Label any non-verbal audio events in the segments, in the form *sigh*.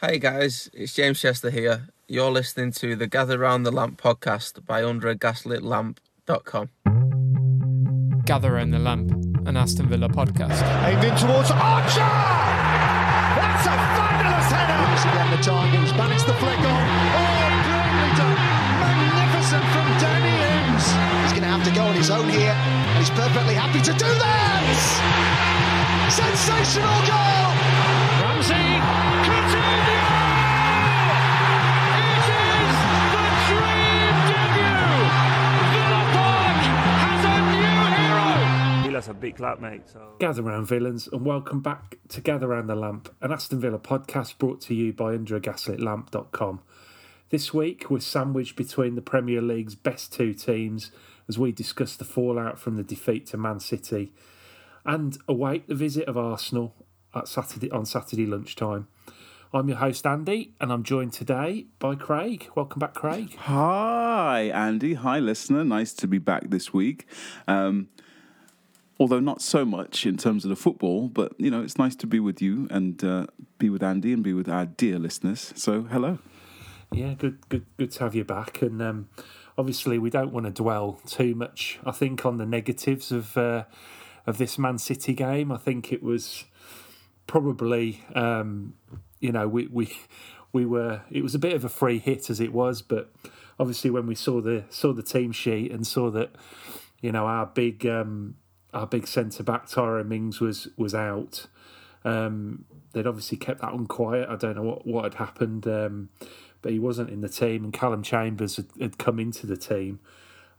Hey guys, it's James Chester here. You're listening to the Gather Round the Lamp podcast by UnderAGaslitLamp.com. Gather Round the Lamp, an Aston Villa podcast. Aimed in towards Archer! That's a fabulous header! Once again, the target. He's managed the flick on. Oh, brilliantly done. Magnificent from Danny Ings. He's going to have to go on his own here, and he's perfectly happy to do that! Sensational goal! Ramsey, Coutinho! A big club, mate. So Gather round villains and welcome back to Gather Round the Lamp, an Aston Villa podcast brought to you by UnderAGaslitLamp.com. This week we're sandwiched between the Premier League's best two teams as we discuss the fallout from the defeat to Man City and await the visit of Arsenal at Saturday on Saturday lunchtime. I'm your host Andy and I'm joined today by Craig. Welcome back, Craig. Hi, Andy. Hi, listener. Nice to be back this week. Um, although not so much in terms of the football, but you know, it's nice to be with you and uh, be with Andy and be with our dear listeners. So, hello. Yeah, good, good, good to have you back. And um, obviously, we don't want to dwell too much. I think on the negatives of uh, of this Man City game. I think it was probably, um, you know, we we we were. It was a bit of a free hit as it was, but obviously when we saw the saw the team sheet and saw that, you know, our big um, our big centre back Tyrone Mings was was out. Um, they'd obviously kept that one quiet. I don't know what, what had happened, um, but he wasn't in the team, and Callum Chambers had, had come into the team.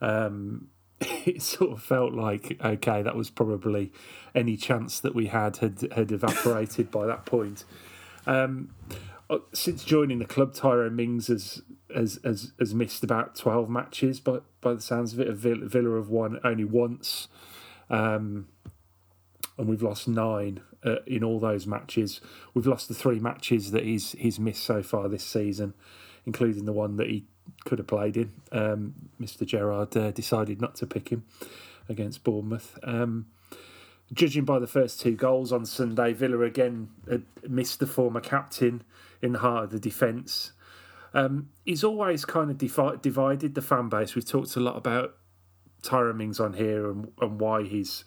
Um, *laughs* it sort of felt like okay, that was probably any chance that we had had, had evaporated by that point. Um, uh, since joining the club, Tyrone Mings has has, has has missed about twelve matches, but by the sounds of it, Villa, Villa have won only once, um, and we've lost nine uh, in all those matches. We've lost the three matches that he's he's missed so far this season, including the one that he could have played in. Um, Mr. Gerrard uh, decided not to pick him against Bournemouth. Um, judging by the first two goals on Sunday, Villa again missed the former captain in the heart of the defence. Um, he's always kind of divi- divided the fan base. We've talked a lot about Tyrone Mings on here and, and why he's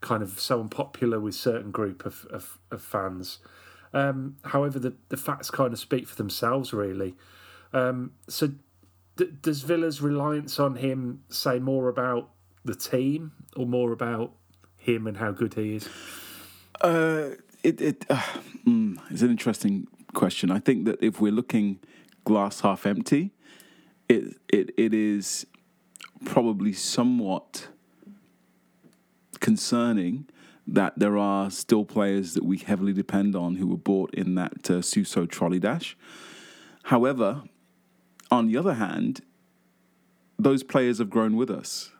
kind of so unpopular with certain group of, of, of fans. Um, however, the, the facts kind of speak for themselves, really. Um, so, does Villa's reliance on him say more about the team or more about him and how good he is? Uh, it it uh, mm, it's an interesting question. I think that if we're looking glass half empty, it it it is probably somewhat concerning that there are still players that we heavily depend on who were bought in that uh, Suso trolley dash. However, on the other hand, those players have grown with us.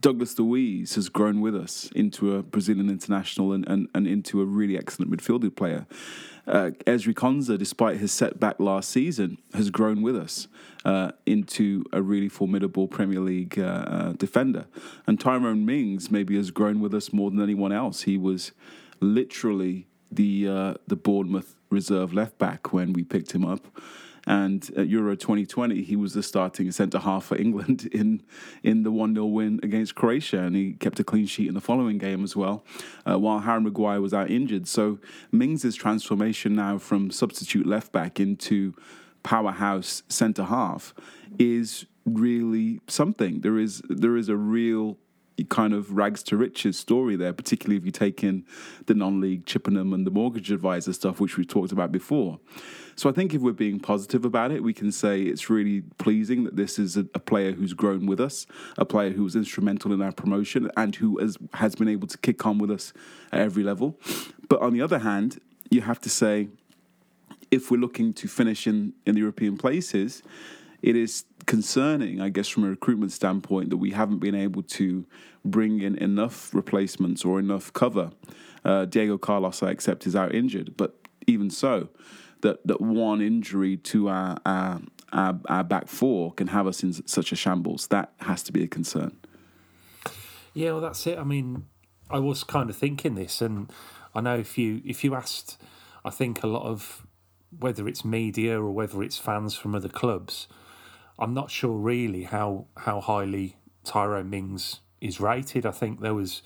Douglas Luiz has grown with us into a Brazilian international and, and, and into a really excellent midfielder player. Uh, Ezri Konsa, despite his setback last season, has grown with us uh, into a really formidable Premier League uh, uh, defender. And Tyrone Mings maybe has grown with us more than anyone else. He was literally the uh, the Bournemouth reserve left back when we picked him up. And at Euro 2020, he was the starting centre half for England *laughs* in in the 1 0 win against Croatia. And he kept a clean sheet in the following game as well, uh, while Harry Maguire was out injured. So Mings' transformation now from substitute left back into powerhouse centre half is really something. There is there is a real kind of rags to riches story there, particularly if you take in the non-league Chippenham and the mortgage advisor stuff, which we've talked about before. So I think if we're being positive about it, we can say it's really pleasing that this is a, a player who's grown with us, a player who was instrumental in our promotion, and who has has been able to kick on with us at every level. But on the other hand, you have to say if we're looking to finish in, in the European places, it is concerning, I guess, from a recruitment standpoint, that we haven't been able to bring in enough replacements or enough cover. Uh, Diego Carlos, I accept, is out injured, but even so, that, that one injury to our, our, our, our back four can have us in such a shambles. That has to be a concern. Yeah, well, that's it. I mean, I was kind of thinking this, and I know if you if you asked, I think a lot of whether it's media or whether it's fans from other clubs, I'm not sure really how how highly Tyrone Mings is rated. I think there was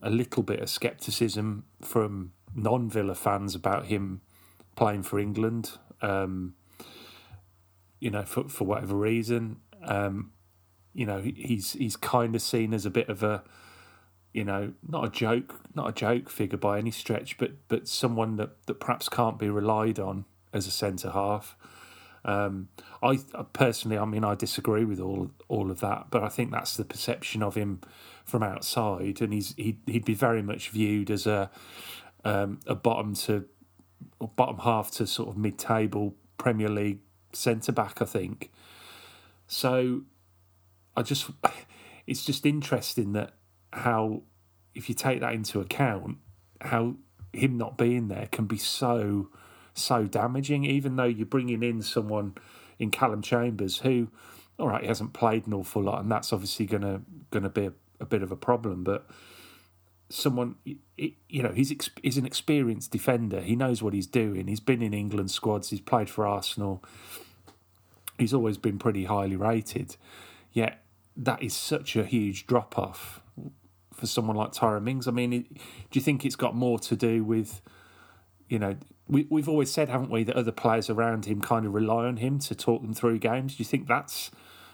a little bit of scepticism from non Villa fans about him playing for England. Um, you know, for for whatever reason, um, you know, he's he's kind of seen as a bit of a, you know, not a joke, not a joke figure by any stretch, but but someone that that perhaps can't be relied on as a centre half. Um, I personally, I mean, I disagree with all all of that, but I think that's the perception of him from outside, and he's he'd, he'd be very much viewed as a um, a bottom to bottom half to sort of mid table Premier League centre back. I think so. I just *laughs* it's just interesting that how if you take that into account, how him not being there can be so so damaging. Even though you're bringing in someone in Callum Chambers who, all right, he hasn't played an awful lot, and that's obviously gonna gonna be a, a bit of a problem. But someone, you know, he's he's an experienced defender. He knows what he's doing. He's been in England squads. He's played for Arsenal. He's always been pretty highly rated. Yet that is such a huge drop off for someone like Tyra Mings. I mean, do you think it's got more to do with, you know, we, we've always said, haven't we, that other players around him kind of rely on him to talk them through games? Do you think that's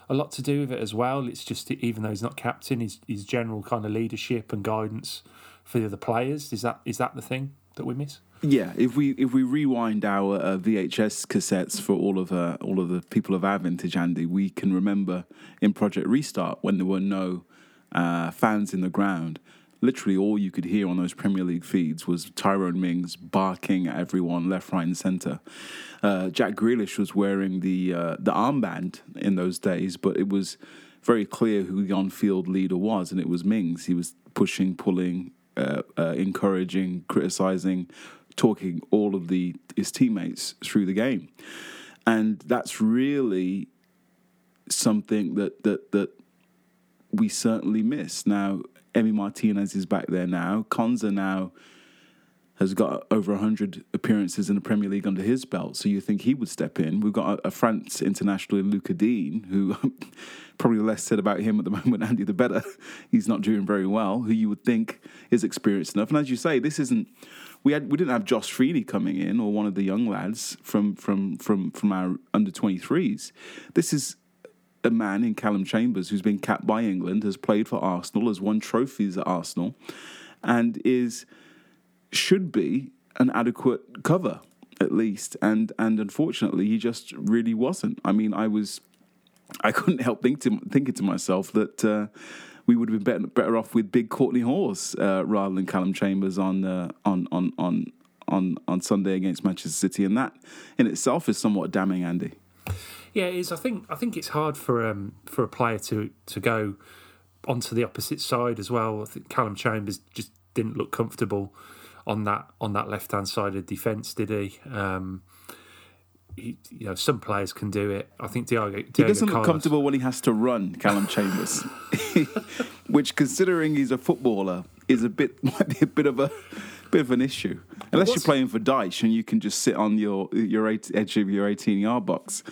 a lot to do with it as well? It's just, even though he's not captain, his, his general kind of leadership and guidance for the other players. Is that is that the thing that we miss? Yeah, if we if we rewind our uh, VHS cassettes for all of uh, all of the people of our vintage, Andy, we can remember in Project Restart when there were no uh, fans in the ground literally all you could hear on those Premier League feeds was Tyrone Mings barking at everyone left, right, and centre. Uh, Jack Grealish was wearing the uh, the armband in those days, but it was very clear who the on-field leader was, and it was Mings. He was pushing, pulling, uh, uh encouraging, criticising, talking all of the his teammates through the game, and that's really something that that that we certainly miss now. Emi Martinez is back there now. Konsa now has got over 100 appearances in the Premier League under his belt, so you think he would step in. We've got a, a France international, Luca Digne, who *laughs* probably less said about him at the *laughs* moment, Andy, the better. He's not doing very well, who you would think is experienced enough. And as you say, this isn't. We had we didn't have Josh Feeney coming in or one of the young lads from from from from our under 23s. This is a man in Callum Chambers who's been capped by England, has played for Arsenal, has won trophies at Arsenal, and is should be an adequate cover at least. And and unfortunately, he just really wasn't. I mean, I was I couldn't help think to, thinking to myself that. Uh, we would have been better, better off with big Kortney Hause uh, rather than Callum Chambers on uh, on on on on on Sunday against Manchester City, and that in itself is somewhat damning, Andy. Yeah, it is. I think I think it's hard for um for a player to to go onto the opposite side as well. I think Callum Chambers just didn't look comfortable on that on that left hand side of defence, did he? Um, he, you know, some players can do it. I think Diogo. Diogo he doesn't Carlos, look comfortable when he has to run, Callum Chambers, *laughs* which, considering he's a footballer, is a bit *laughs* might be a bit of a bit of an issue. Unless you're playing for Dyche and you can just sit on your your eight, edge of your 18 yard box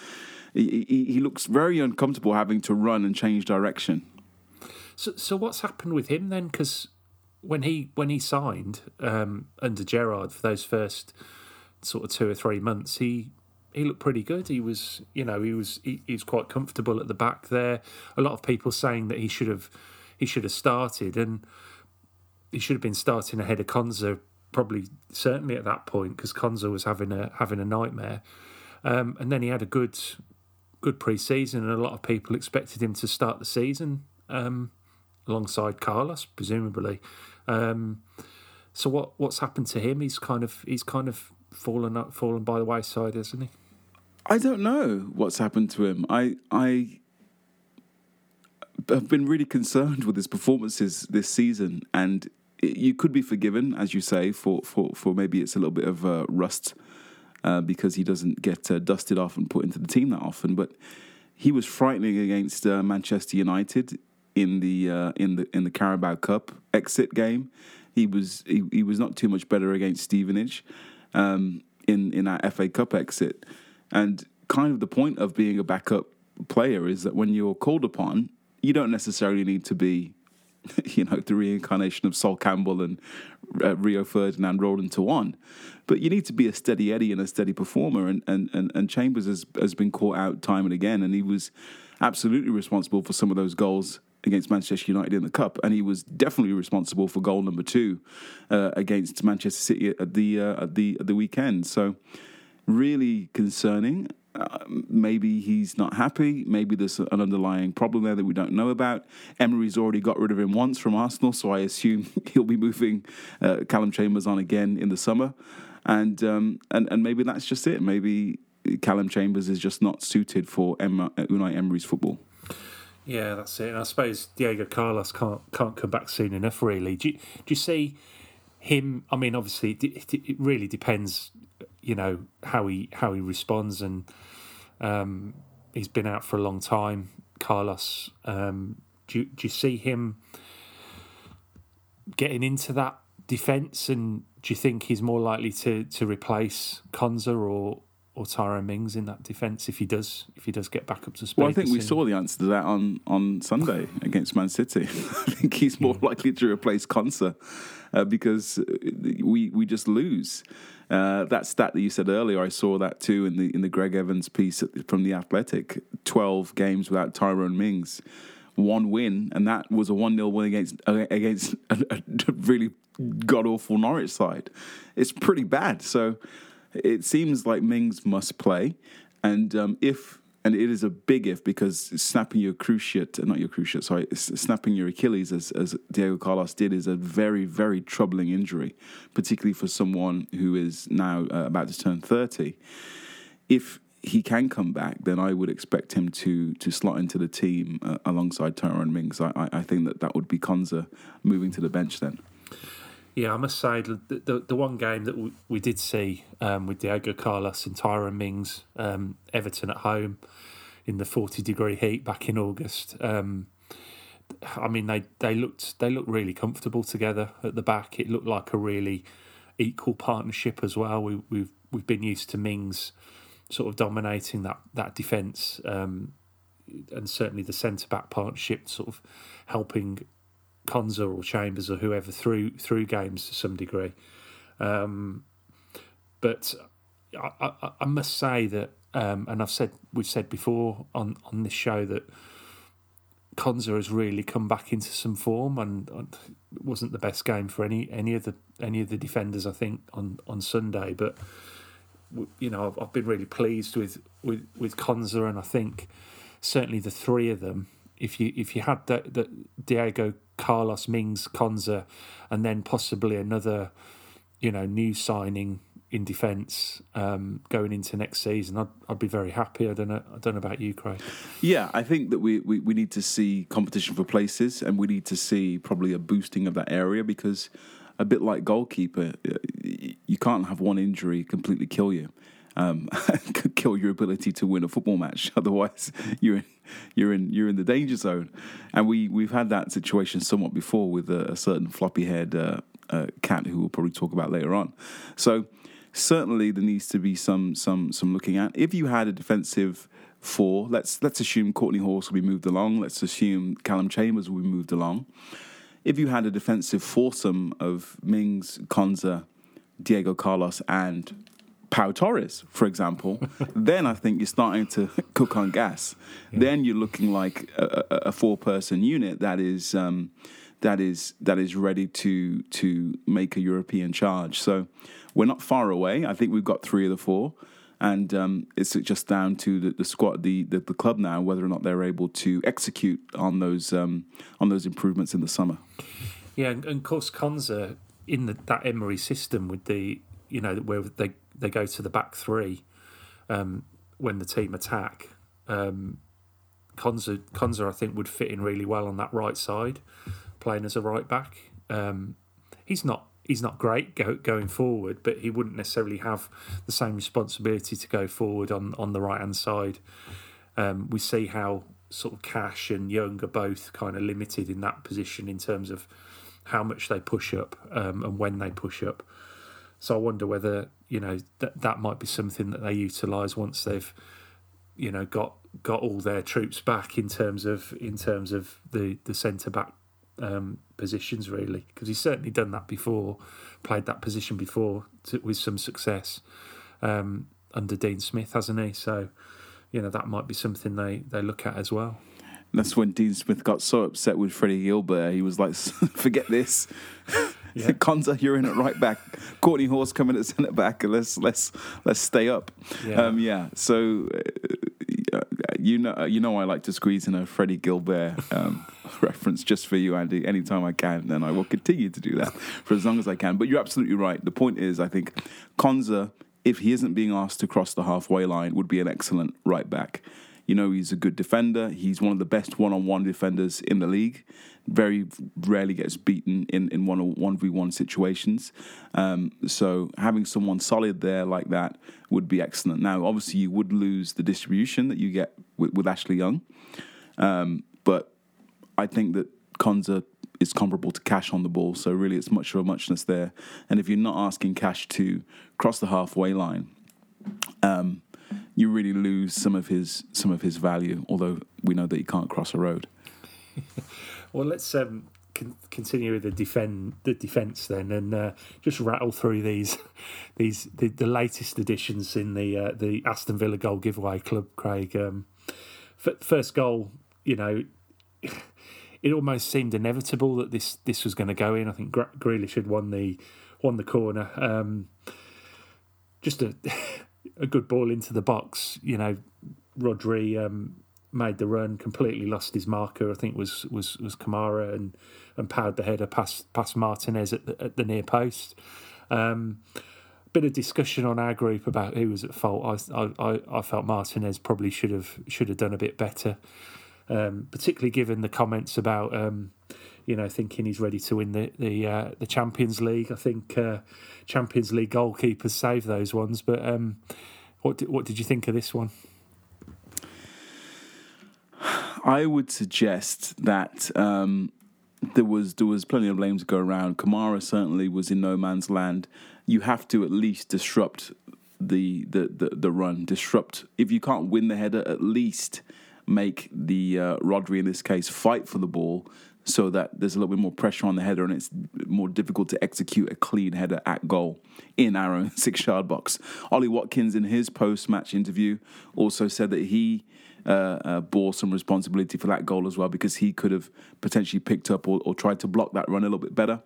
he, he, looks very uncomfortable having to run and change direction. So, so what's happened with him then? Because when he when he signed um, under Gerrard for those first sort of two or three months, he he looked pretty good. He was, you know, he was he, he was quite comfortable at the back there. A lot of people saying that he should have he should have started and he should have been starting ahead of Konsa probably certainly at that point because Konsa was having a having a nightmare. Um, and then he had a good good pre-season, and a lot of people expected him to start the season um, alongside Carlos, presumably. Um, so what what's happened to him? He's kind of he's kind of fallen up, fallen by the wayside, isn't he? I don't know what's happened to him. I I have been really concerned with his performances this season, and you could be forgiven, as you say, for for for maybe it's a little bit of uh, rust uh, because he doesn't get uh, dusted off and put into the team that often. But he was frightening against uh, Manchester United in the uh, in the in the Carabao Cup exit game. He was he, he was not too much better against Stevenage. Um, in in our FA Cup exit, and kind of the point of being a backup player is that when you're called upon, you don't necessarily need to be, *laughs* you know, the reincarnation of Sol Campbell and uh, Rio Ferdinand rolled into one, but you need to be a steady Eddie and a steady performer. And and and, and Chambers has has been caught out time and again, and he was absolutely responsible for some of those goals against Manchester United in the cup, and he was definitely responsible for goal number two uh, against Manchester City at the uh, at the at the weekend. So really concerning. Uh, maybe he's not happy. Maybe there's an underlying problem there that we don't know about. Emery's already got rid of him once from Arsenal, so I assume *laughs* he'll be moving uh, Callum Chambers on again in the summer. And um, and and maybe that's just it. Maybe Callum Chambers is just not suited for Emma, Unai Emery's football. Yeah, that's it. And I suppose Diego Carlos can't can't come back soon enough. Really, do you, do you see him? I mean, obviously, it, it really depends. You know how he how he responds, and um, he's been out for a long time. Carlos, um, do you, do you see him getting into that defence? And do you think he's more likely to to replace Konsa or or Tyrone Mings in that defence if he does if he does get back up to speed. Well, I think we saw the answer to that on, on Sunday against Man City. *laughs* I think he's more likely to replace Konsa uh, because we we just lose. Uh, that stat that you said earlier, I saw that too in the in the Gregg Evans piece from the Athletic. Twelve games without Tyrone Mings, one win, and that was a one 0 win against uh, against a, a really god awful Norwich side. It's pretty bad. So it seems like Mings must play, and um, if and it is a big if because snapping your cruciate, not your cruciate, sorry, snapping your Achilles as, as Diego Carlos did is a very, very troubling injury, particularly for someone who is now uh, about to turn 30. If he can come back, then I would expect him to to slot into the team uh, alongside Tyrone Mings. I, I, I think that that would be Konsa moving to the bench then. Yeah, I must say the the, the one game that we, we did see um, with Diego Carlos and Tyrone Mings, um, Everton at home in the forty degree heat back in August. Um, I mean, they, they looked they looked really comfortable together at the back. It looked like a really equal partnership as well. We, we've we've been used to Mings sort of dominating that that defence, um, and certainly the centre back partnership sort of helping Konsa or Chambers or whoever through through games to some degree. Um, but I, I, I, must say that, um, and I've said we've said before on on this show that Konsa has really come back into some form, and it wasn't the best game for any any of the any of the defenders I think on on Sunday, but you know I've, I've been really pleased with with with Konsa, and I think certainly the three of them if you if you had the, the Diego Carlos Mings Konsa, and then possibly another you know new signing in defence um, going into next season, I'd, I'd be very happy. I don't know. I don't know about you, Craig. Yeah, I think that we, we, we need to see competition for places, and we need to see probably a boosting of that area because a bit like goalkeeper, you can't have one injury completely kill you um, *laughs* could kill your ability to win a football match. *laughs* Otherwise, you're in, you're in you're in the danger zone. And we we've had that situation somewhat before with a, a certain floppy haired uh, uh, cat who we'll probably talk about later on. So certainly there needs to be some some some looking at. If you had a defensive four, let's let's assume Kortney Hause will be moved along. Let's assume Callum Chambers will be moved along. If you had a defensive foursome of Mings, Konsa, Diego Carlos, and Pau Torres, for example, *laughs* then I think you're starting to cook on gas. Yeah. Then you're looking like a, a, a four-person unit that is um, that is that is ready to to make a European charge. So we're not far away. I think we've got three of the four, and um, it's just down to the, the squad, the, the, the club now, whether or not they're able to execute on those um, on those improvements in the summer. Yeah, and, of course, Konsa in the, that Emery system with the you know where they they go to the back three um, when the team attack. Um, Konsa, Konsa, I think, would fit in really well on that right side, playing as a right back. Um, he's not he's not great go, going forward, but he wouldn't necessarily have the same responsibility to go forward on on the right hand side. Um, we see how sort of Cash and Young are both kind of limited in that position in terms of how much they push up um, and when they push up. So I wonder whether you know that that might be something that they utilise once they've you know got got all their troops back in terms of in terms of the the centre back um, positions really because he's certainly done that before, played that position before to, with some success um, under Dean Smith, hasn't he? So you know that might be something they they look at as well. That's when Dean Smith got so upset with Freddie Guilbert. He was like, *laughs* "Forget this, *laughs* *laughs* yeah. You're in at right back. Kortney Hause coming at centre back, let's let's let's stay up." Yeah. Um, yeah. So uh, you know, you know, I like to squeeze in a Freddie Guilbert um, *laughs* reference just for you, Andy. Anytime I can, and I will continue to do that for as long as I can. But you're absolutely right. The point is, I think Konsa, if he isn't being asked to cross the halfway line, would be an excellent right back. You know, he's a good defender. He's one of the best one-on-one defenders in the league. Very rarely gets beaten in in one one v one situations. Um, so having someone solid there like that would be excellent. Now, obviously, you would lose the distribution that you get with, with Ashley Young, um, but I think that Konsa is comparable to Cash on the ball. So really, it's much of a muchness there. And if you're not asking Cash to cross the halfway line, um, you really lose some of his some of his value. Although we know that he can't cross a road. *laughs* well, let's um, con- continue with the defend the defence then, and uh, just rattle through these *laughs* these the, the latest additions in the uh, the Aston Villa goal giveaway club. Craig, um, f- first goal, you know. *laughs* It almost seemed inevitable that this this was going to go in. I think Grealish had won the won the corner. Um, just a *laughs* a good ball into the box. You know, Rodri um, made the run, completely lost his marker. I think was was was Kamara and and powered the header past past Martinez at the, at the near post. Um, bit of discussion on our group about who was at fault. I I, I felt Martinez probably should have should have done a bit better, um, particularly given the comments about um, you know, thinking he's ready to win the the uh, the Champions League. I think uh, Champions League goalkeepers save those ones. But um, what did, what did you think of this one? I would suggest that um, there was there was plenty of blame to go around. Kamara certainly was in no man's land. You have to at least disrupt the the the, the run. Disrupt if you can't win the header, at least make the uh, Rodri in this case fight for the ball so that there's a little bit more pressure on the header and it's more difficult to execute a clean header at goal in our own *laughs* six yard box. Ollie Watkins, in his post match interview, also said that he uh, uh, bore some responsibility for that goal as well because he could have potentially picked up or, or tried to block that run a little bit better.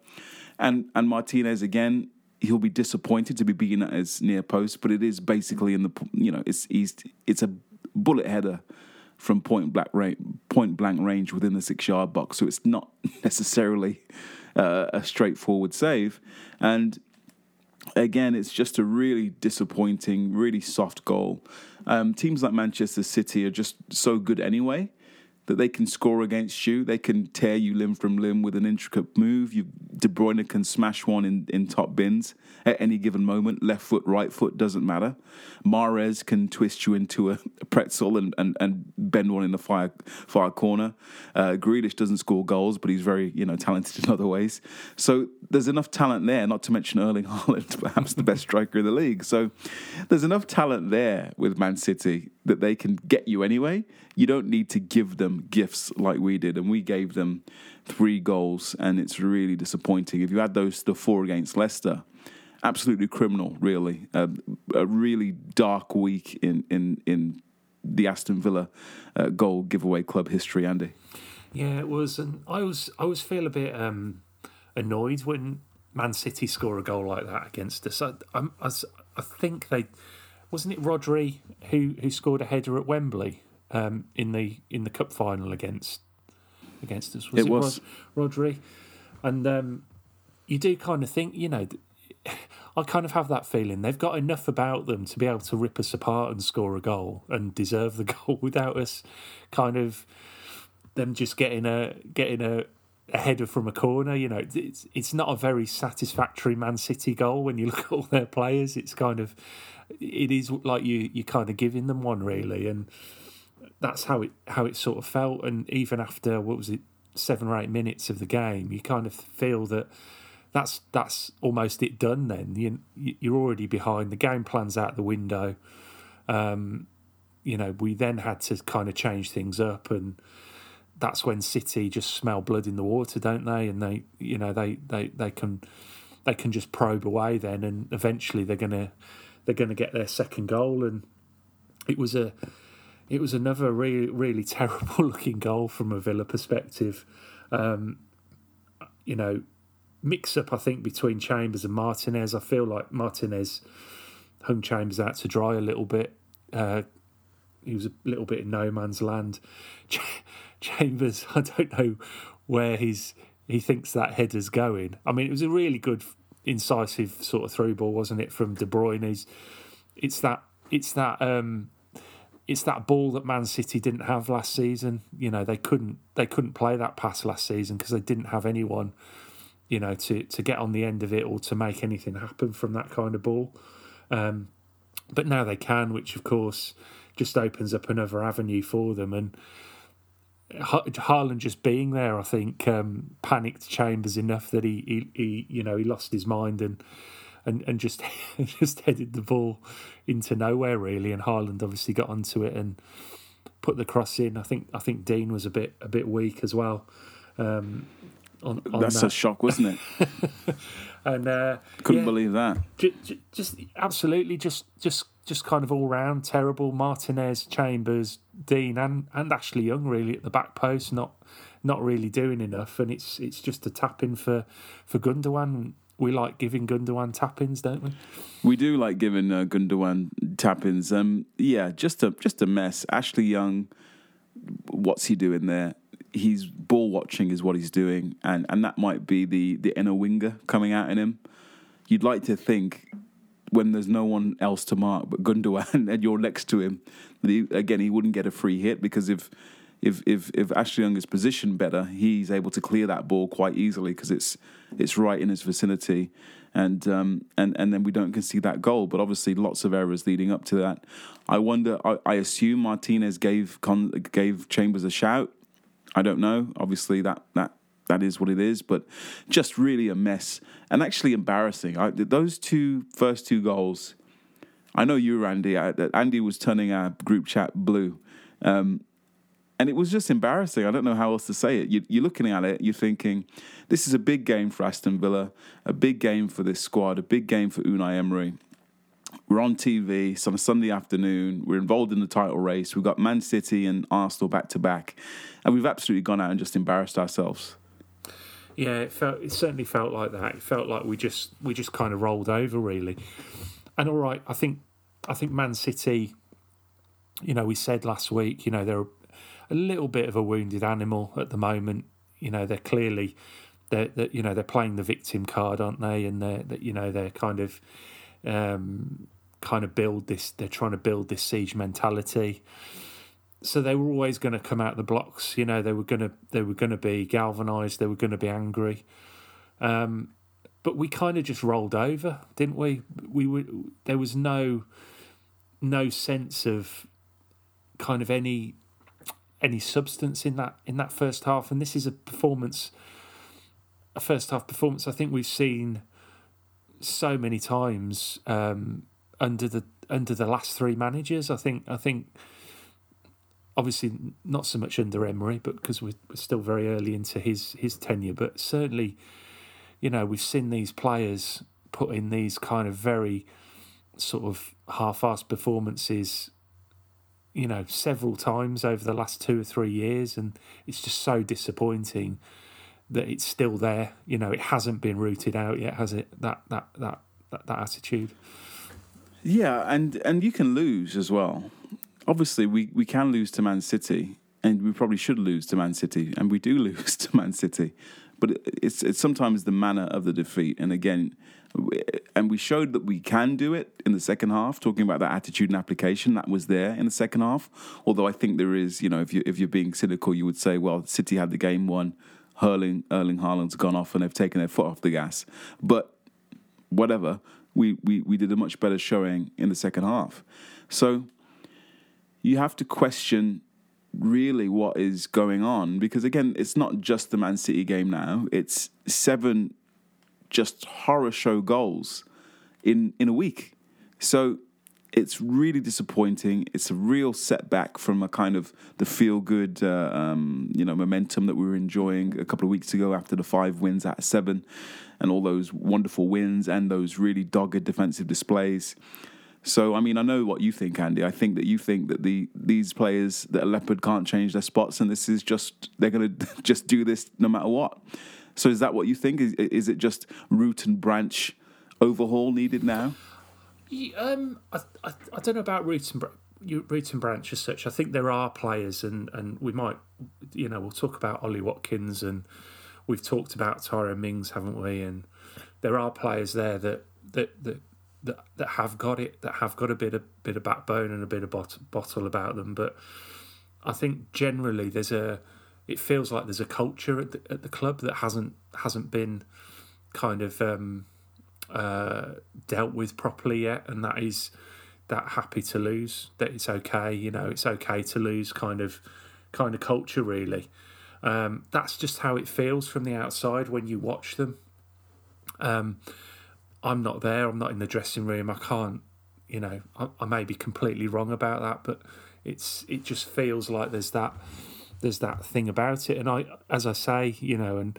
And and Martinez again, he'll be disappointed to be beaten at his near post, but it is basically in the you know it's he's, it's a bullet header from point blank range, point blank range within the six yard box. So it's not *laughs* necessarily uh, a straightforward save. And again, it's just a really disappointing, really soft goal. Um, teams like Manchester City are just so good anyway that they can score against you. They can tear you limb from limb with an intricate move. You De Bruyne can smash one in, in top bins at any given moment. Left foot, right foot, doesn't matter. Mahrez can twist you into a, pretzel and, and, and bend one in the far, far corner. Uh, Grealish doesn't score goals, but he's very you know talented in other ways. So there's enough talent there, not to mention Erling *laughs* Haaland, perhaps the best striker in the league. So there's enough talent there with Man City that they can get you anyway. You don't need to give them gifts like we did, and we gave them three goals, and it's really disappointing. If you had those the four against Leicester, absolutely criminal, really. Uh, a really dark week in in in the Aston Villa uh, goal giveaway club history, Andy. Yeah, it was, and I was I was feel a bit um, annoyed when Man City score a goal like that against us. I, I, I think they wasn't it Rodri who who scored a header at Wembley um, in the in the cup final against against us. Was it, it was Rod, Rodri, and um, you do kind of think you know. I kind of have that feeling they've got enough about them to be able to rip us apart and score a goal and deserve the *laughs* goal without us kind of them just getting a getting a, a header from a corner. You know, it's it's not a very satisfactory Man City goal when you look at all their players. It's kind of it is like you you kind of giving them one really, and that's how it how it sort of felt. And even after what was it seven or eight minutes of the game, you kind of feel that that's that's almost it done. Then you you're already behind. The game plan's out the window. Um, you know, we then had to kind of change things up, and that's when City just smell blood in the water, don't they? And they, you know, they they they can they can just probe away then, and eventually they're gonna they're gonna get their second goal, and it was a it was another really really *laughs* terrible looking goal from a Villa perspective. Um, you know, mix up I think between Chambers and Martinez. I feel like Martinez hung Chambers out to dry a little bit. Uh, he was a little bit in no man's land. *laughs* Ch- Chambers, *laughs* I don't know where he's he thinks that header's going. I mean, it was a really good, incisive sort of through ball, wasn't it, from De Bruyne? He's, it's that it's that um, it's that ball that Man City didn't have last season. You know, they couldn't they couldn't play that pass last season because they didn't have anyone, you know, to to get on the end of it or to make anything happen from that kind of ball. Um, but now they can, which of course just opens up another avenue for them. And Haaland just being there, I think, um, panicked Chambers enough that he, he, he, you know, he lost his mind and and and just *laughs* just headed the ball into nowhere really. And Haaland obviously got onto it and put the cross in. I think I think Digne was a bit a bit weak as well. Um, on, on That's that. a shock, wasn't it? *laughs* and uh, Couldn't yeah, believe that. ju- ju- just absolutely just just just kind of all round terrible. Martinez, Chambers, Digne, and and Ashley Young really at the back post, not not really doing enough. And it's it's just a tap in for for Gundogan. We like giving Gundogan tap ins, don't we? We do like giving uh, Gundogan tap-ins. Um, yeah, just a just a mess. Ashley Young, what's he doing there? He's ball watching is what he's doing, and and that might be the the inner winger coming out in him. You'd like to think when there's no one else to mark but Gundogan *laughs* and you're next to him, that he, again he wouldn't get a free hit because if if if if Ashley Young is positioned better, he's able to clear that ball quite easily because it's it's right in his vicinity, and um and and then we don't concede that goal. But obviously, lots of errors leading up to that. I wonder. I, I assume Martinez gave gave Chambers a shout. I don't know. Obviously, that that that is what it is. But just really a mess and actually embarrassing. I, those two first two goals. I know you, Andy. I, Andy was turning our group chat blue. Um, and it was just embarrassing. I don't know how else to say it. You, you're looking at it, you're thinking, this is a big game for Aston Villa, a big game for this squad, a big game for Unai Emery. We're on TV. It's on a Sunday afternoon. We're involved in the title race. We've got Man City and Arsenal back to back, and we've absolutely gone out and just embarrassed ourselves. Yeah, it felt it certainly felt like that. It felt like we just we just kind of rolled over really. And all right, I think I think Man City. You know, we said last week. You know, they're a little bit of a wounded animal at the moment. You know, they're clearly they're, they're you know they're playing the victim card, aren't they? And they're you know they're kind of um, kind of build this. They're trying to build this siege mentality. So they were always going to come out the blocks. You know, they were going to they were going to be galvanized. They were going to be angry. Um, but we kind of just rolled over, didn't we? We were there was no no sense of kind of any any substance in that in that first half, and this is a performance, a first half performance. I think we've seen so many times um, under the under the last three managers. I think I think obviously not so much under Emery, but because we're, still very early into his his tenure, but certainly, you know, we've seen these players put in these kind of very sort of half-assed performances you know, several times over the last two or three years, and it's just so disappointing that it's still there. You know, it hasn't been rooted out yet, has it? That that that that, that attitude. Yeah, and and you can lose as well. Obviously, we, we can lose to Man City, and we probably should lose to Man City, and we do *laughs* lose to Man City. But it's it's sometimes the manner of the defeat, and again, and we showed that we can do it in the second half. Talking about that attitude and application, that was there in the second half. Although I think there is, you know, if you if you're being cynical, you would say, well, City had the game won. Hurling Erling Haaland's gone off, and they've taken their foot off the gas. But whatever, we we we did a much better showing in the second half. So you have to question really what is going on because again, it's not just the Man City game now. It's seven just horror show goals in in a week. So it's really disappointing. It's a real setback from a kind of the feel good, uh, um, you know, momentum that we were enjoying a couple of weeks ago after the five wins out of seven, and all those wonderful wins and those really dogged defensive displays. So, I mean, I know what you think, Andy. I think that you think that the these players that Leopard can't change their spots, and this is just they're going *laughs* to just do this no matter what. So, is that what you think? Is, is it just root and branch overhaul needed now? Um, I, I, I don't know about root and, root and branch as such. I think there are players, and, and we might, you know, we'll talk about Ollie Watkins, and we've talked about Tyrone Mings, haven't we? And there are players there that that that that, that have got it, that have got a bit of bit of backbone and a bit of bot, bottle about them. But I think generally there's a, it feels like there's a culture at the, at the club that hasn't hasn't been kind of um, uh, dealt with properly yet, and that is that happy to lose, that it's okay, you know, it's okay to lose kind of kind of culture really. Um, that's just how it feels from the outside when you watch them. Um, I'm not there. I'm not in the dressing room. I can't, you know, I, I may be completely wrong about that, but it's it just feels like there's that there's that thing about it. And I, as I say, you know, and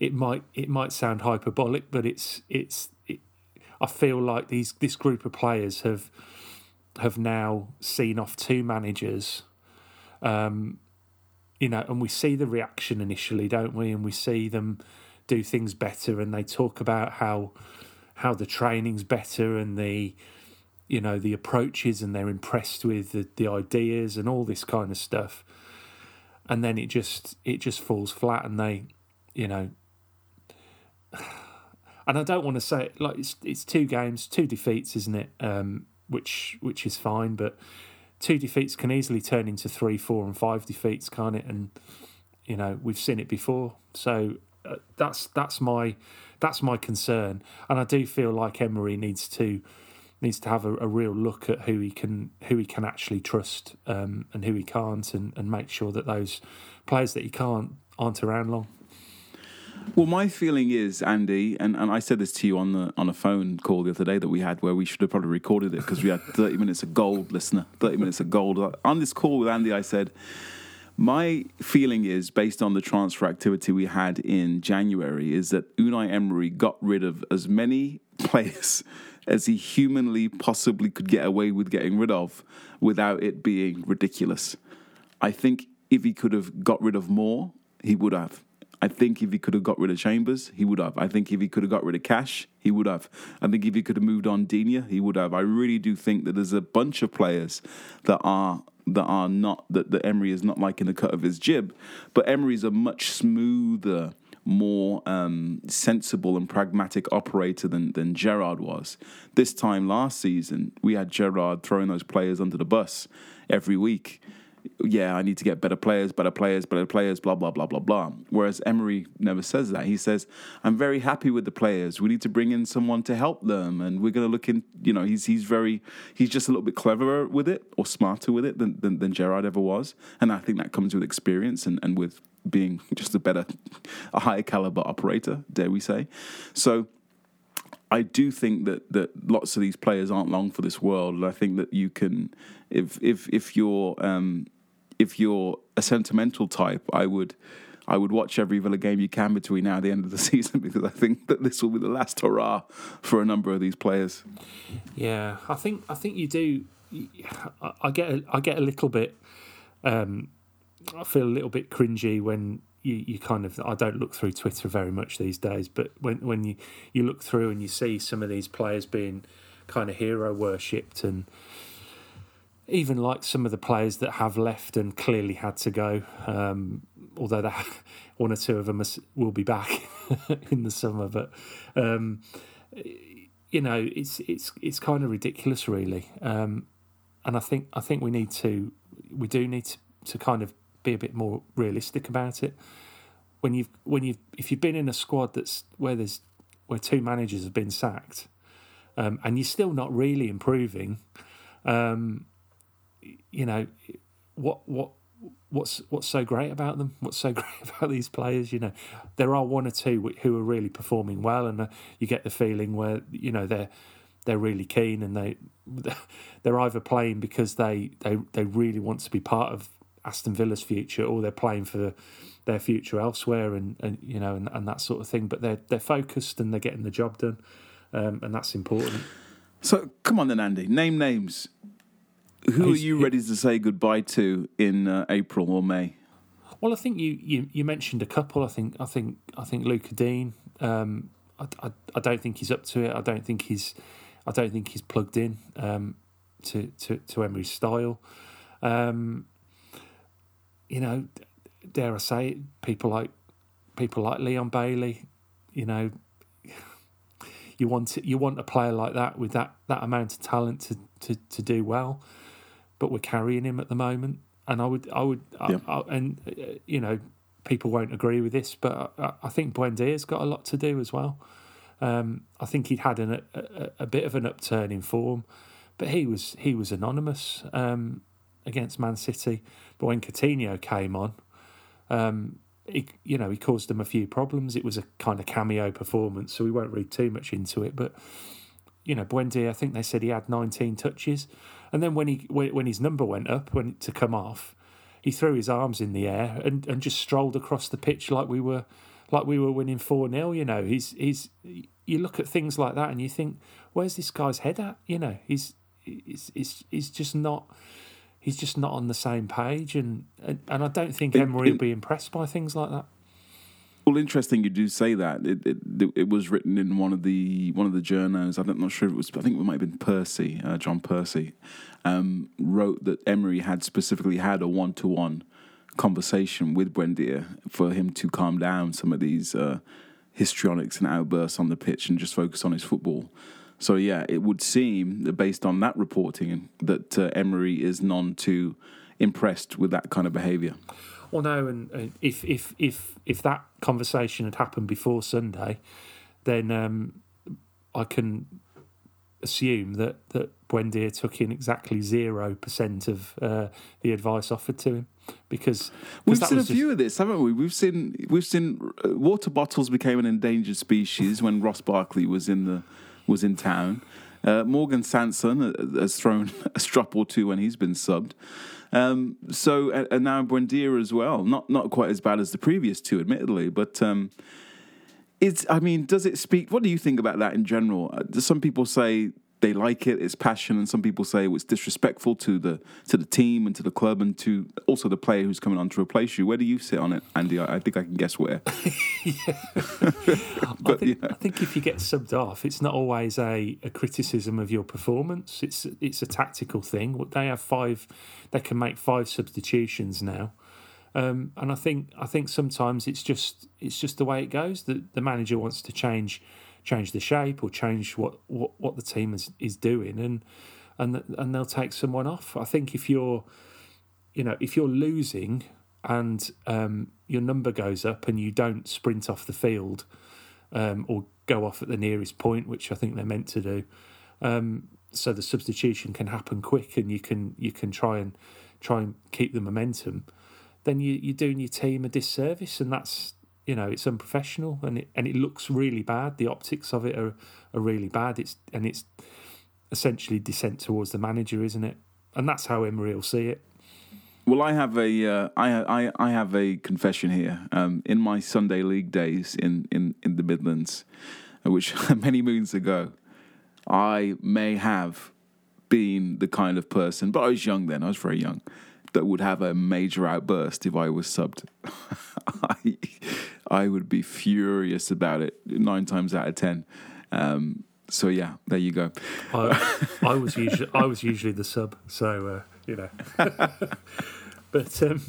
it might it might sound hyperbolic, but it's it's. It, I feel like these this group of players have have now seen off two managers. Um, you know, and we see the reaction initially, don't we? And we see them do things better, and they talk about how how the training's better and the you know the approaches, and they're impressed with the, the ideas and all this kind of stuff. And then it just it just falls flat, and they, you know, *sighs* and I don't want to say like it's it's two games, two defeats, isn't it? Um, which which is fine, but two defeats can easily turn into three, four, and five defeats, can't it? And you know we've seen it before, so uh, that's that's my that's my concern, and I do feel like Emery needs to needs to have a, a real look at who he can who he can actually trust um, and who he can't, and, and make sure that those players that he can't aren't around long. Well, my feeling is, Andy, and, and I said this to you on the on a phone call the other day that we had where we should have probably recorded it because we had 30 minutes of gold, listener. 30 minutes of gold. On this call with Andy, I said, my feeling is, based on the transfer activity we had in January, is that Unai Emery got rid of as many *laughs* players as he humanly possibly could get away with getting rid of without it being ridiculous. I think if he could have got rid of more, he would have. I think if he could have got rid of Chambers, he would have. I think if he could have got rid of Cash, he would have. I think if he could have moved on Digne, he would have. I really do think that there's a bunch of players that are that are not that, that Emery is not like in the cut of his jib, but Emery's a much smoother, more um, sensible and pragmatic operator than than Gerrard was. This time last season, we had Gerrard throwing those players under the bus every week yeah, I need to get better players, better players, better players, blah, blah, blah, blah, blah. Whereas Emery never says that. He says, I'm very happy with the players. We need to bring in someone to help them. And we're going to look in, you know, he's he's very, he's just a little bit cleverer with it or smarter with it than, than, than Gerrard ever was. And I think that comes with experience and, and with being just a better, a higher caliber operator, dare we say. So, I do think that that lots of these players aren't long for this world, and I think that you can, if if if you're um, if you're a sentimental type, I would. I would watch every Villa game you can between now and the end of the *laughs* season because I think that this will be the last hurrah for a number of these players. Yeah, I think I think you do. I get a, I get a little bit. Um, I feel a little bit cringy when you, you kind of I don't look through Twitter very much these days, but when when you, you look through and you see some of these players being kind of hero worshipped and even like some of the players that have left and clearly had to go, um, although that *laughs* one or two of them will be back *laughs* in the summer, but um, you know it's it's it's kind of ridiculous, really. Um, and I think I think we need to we do need to, to kind of be a bit more realistic about it. When you've when you've if you've been in a squad that's where there's where two managers have been sacked, um, and you're still not really improving, um, you know what what what's what's so great about them? What's so *laughs* great about these players? You know, there are one or two who are really performing well, and uh, you get the feeling where you know they're they're really keen and they *laughs* they're either playing because they they they really want to be part of Aston Villa's future, or they're playing for their future elsewhere, and, and you know, and, and that sort of thing. But they're they're focused and they're getting the job done, um, and that's important. So come on then, Andy. Name names. Who Who's- are you ready to say goodbye to in uh, April or May? Well, I think you, you, you mentioned a couple. I think I think I think Lucas Digne. Um, I, I, I don't think he's up to it. I don't think he's I don't think he's plugged in um, to, to to Emery's style. Um, you know, dare I say it? People like people like Leon Bailey. You know, *laughs* you want you want a player like that with that, that amount of talent to, to, to do well, but we're carrying him at the moment. And I would I would Yeah. I, I, and uh, you know people won't agree with this, but I, I think Buendia's got a lot to do as well. Um, I think he'd had an, a, a, a bit of an upturn in form, but he was he was anonymous um, against Man City. But when Coutinho came on, um, he, you know, he caused them a few problems. It was a kind of cameo performance, so we won't read too much into it. But you know, Buendia, I think they said he had 19 touches, and then when he when, his number went up, when to come off, he threw his arms in the air and, and just strolled across the pitch like we were like we were winning four 0 You know, he's he's you look at things like that and you think, where's this guy's head at? You know, he's he's he's, he's just not. He's just not on the same page, and and, and I don't think In- Emery will be impressed by things like that. Well, interesting you do say that. It, it it was written in one of the one of the journals. I'm not sure if it was. I think it might have been Percy, uh, John Percy, um, wrote that Emery had specifically had a one to one conversation with Buendia for him to calm down some of these uh, histrionics and outbursts on the pitch and just focus on his football. So yeah, it would seem that based on that reporting that uh, Emery is none too impressed with that kind of behaviour. Well, no, and uh, if if if if that conversation had happened before Sunday, then um, I can assume that that Buendia took in exactly zero percent of uh, the advice offered to him because We've seen a just- few of this, haven't we? We've seen we've seen uh, water bottles became an endangered species when Ross Barkley was in the was in town. Uh, Morgan Sanson uh, has thrown *laughs* a strop or two when he's been subbed. Um, so and, now Buendia as well. Not not quite as bad as the previous two, admittedly, but. Um, it's. I mean, does it speak? What do you think about that in general? Uh, Some people say they like it, it's passion, and some people say it's disrespectful to the to the team and to the club and to also the player who's coming on to replace you. Where do you sit on it, Andy? I, I think I can guess where. *laughs* *laughs* I but think, yeah. I think if you get subbed off, it's not always a, a criticism of your performance. It's it's a tactical thing. What They have five, they can make five substitutions now, um, and I think I think sometimes it's just it's just the way it goes. The the manager wants to change change the shape or change what, what, what the team is, is doing, and and and they'll take someone off. I think if you're you know if you're losing and um, your number goes up and you don't sprint off the field um, or go off at the nearest point, which I think they're meant to do. Um, so the substitution can happen quick, and you can you can try and try and keep the momentum. Then you you're doing your team a disservice, and that's you know it's unprofessional, and it and it looks really bad. The optics of it are are really bad. It's and it's essentially dissent towards the manager, isn't it? And that's how Emery will see it. Well, I have a uh, I, I I have a confession here. Um, in my Sunday league days in in in the Midlands, uh, which *laughs* many moons ago, I may have been the kind of person, but I was young then. I was very young. That would have a major outburst if I was subbed. *laughs* I, I would be furious about it nine times out of ten. Um, so yeah, there you go. I, I was usually I was usually the sub, so uh, you know. *laughs* but um,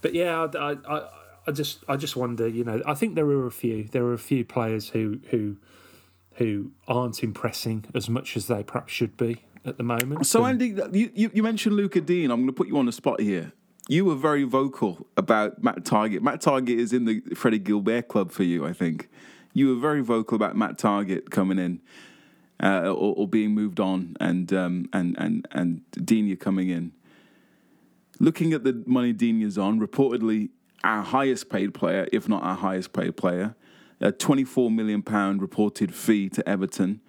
but yeah, I, I I just I just wonder. You know, I think there are a few there are a few players who who who aren't impressing as much as they perhaps should be at the moment. So, Andy, you, you, you mentioned Lucas Digne. I'm going to put you on the spot here. You were very vocal about Matt Targett. Matt Targett is in the Freddie Guilbert club for you, I think. You were very vocal about Matt Targett coming in uh, or, or being moved on, and um, and and and you're coming in. looking at the money Digne's on, reportedly our highest paid player, if not our highest paid player, a 24 million pound reported fee to Everton.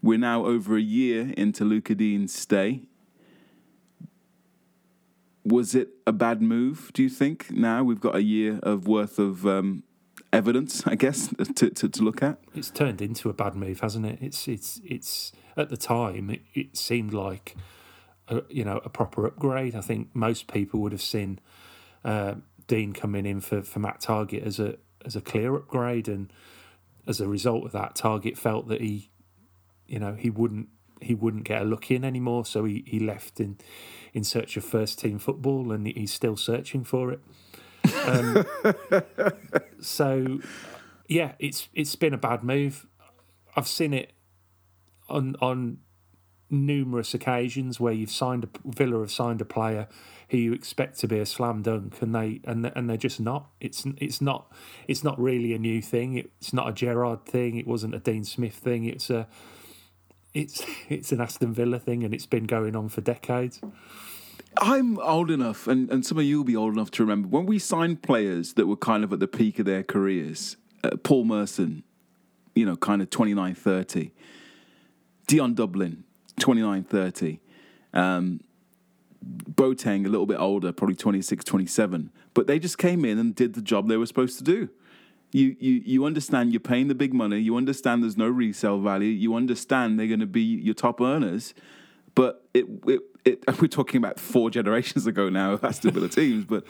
We're now over a year into Lucas Digne's stay. Was it a bad move? Do you think? Now we've got a year of worth of um, evidence, I guess, *laughs* to, to, to look at. It's turned into a bad move, hasn't it? It's it's it's at the time it, it seemed like a, you know a proper upgrade. I think most people would have seen uh, Digne coming in for, for Matt Targett as a as a clear upgrade, and as a result of that, Targett felt that he, you know, he wouldn't he wouldn't get a look in anymore, so he, he left in in search of first team football, and he's still searching for it. Um, *laughs* so, yeah, it's it's been a bad move. I've seen it on on numerous occasions where you've signed a Villa have signed a player who you expect to be a slam dunk, and they and and they're just not. It's it's not it's not really a new thing. It's not a Gerrard thing. It wasn't a Dean Smith thing. It's a it's *laughs* it's an Aston Villa thing, and it's been going on for decades. I'm old enough, and, and some of you will be old enough to remember when we signed players that were kind of at the peak of their careers. Uh, Paul Merson, you know, kind of 29 30. Dion Dublin, 29 30. Um, Boateng, a little bit older, probably 26, 27. But they just came in and did the job they were supposed to do. You, you, you understand you're paying the big money. You understand there's no resale value. You understand they're going to be your top earners. But it, it, it, *laughs* we're talking about four generations ago now *laughs* Aston Villa teams, but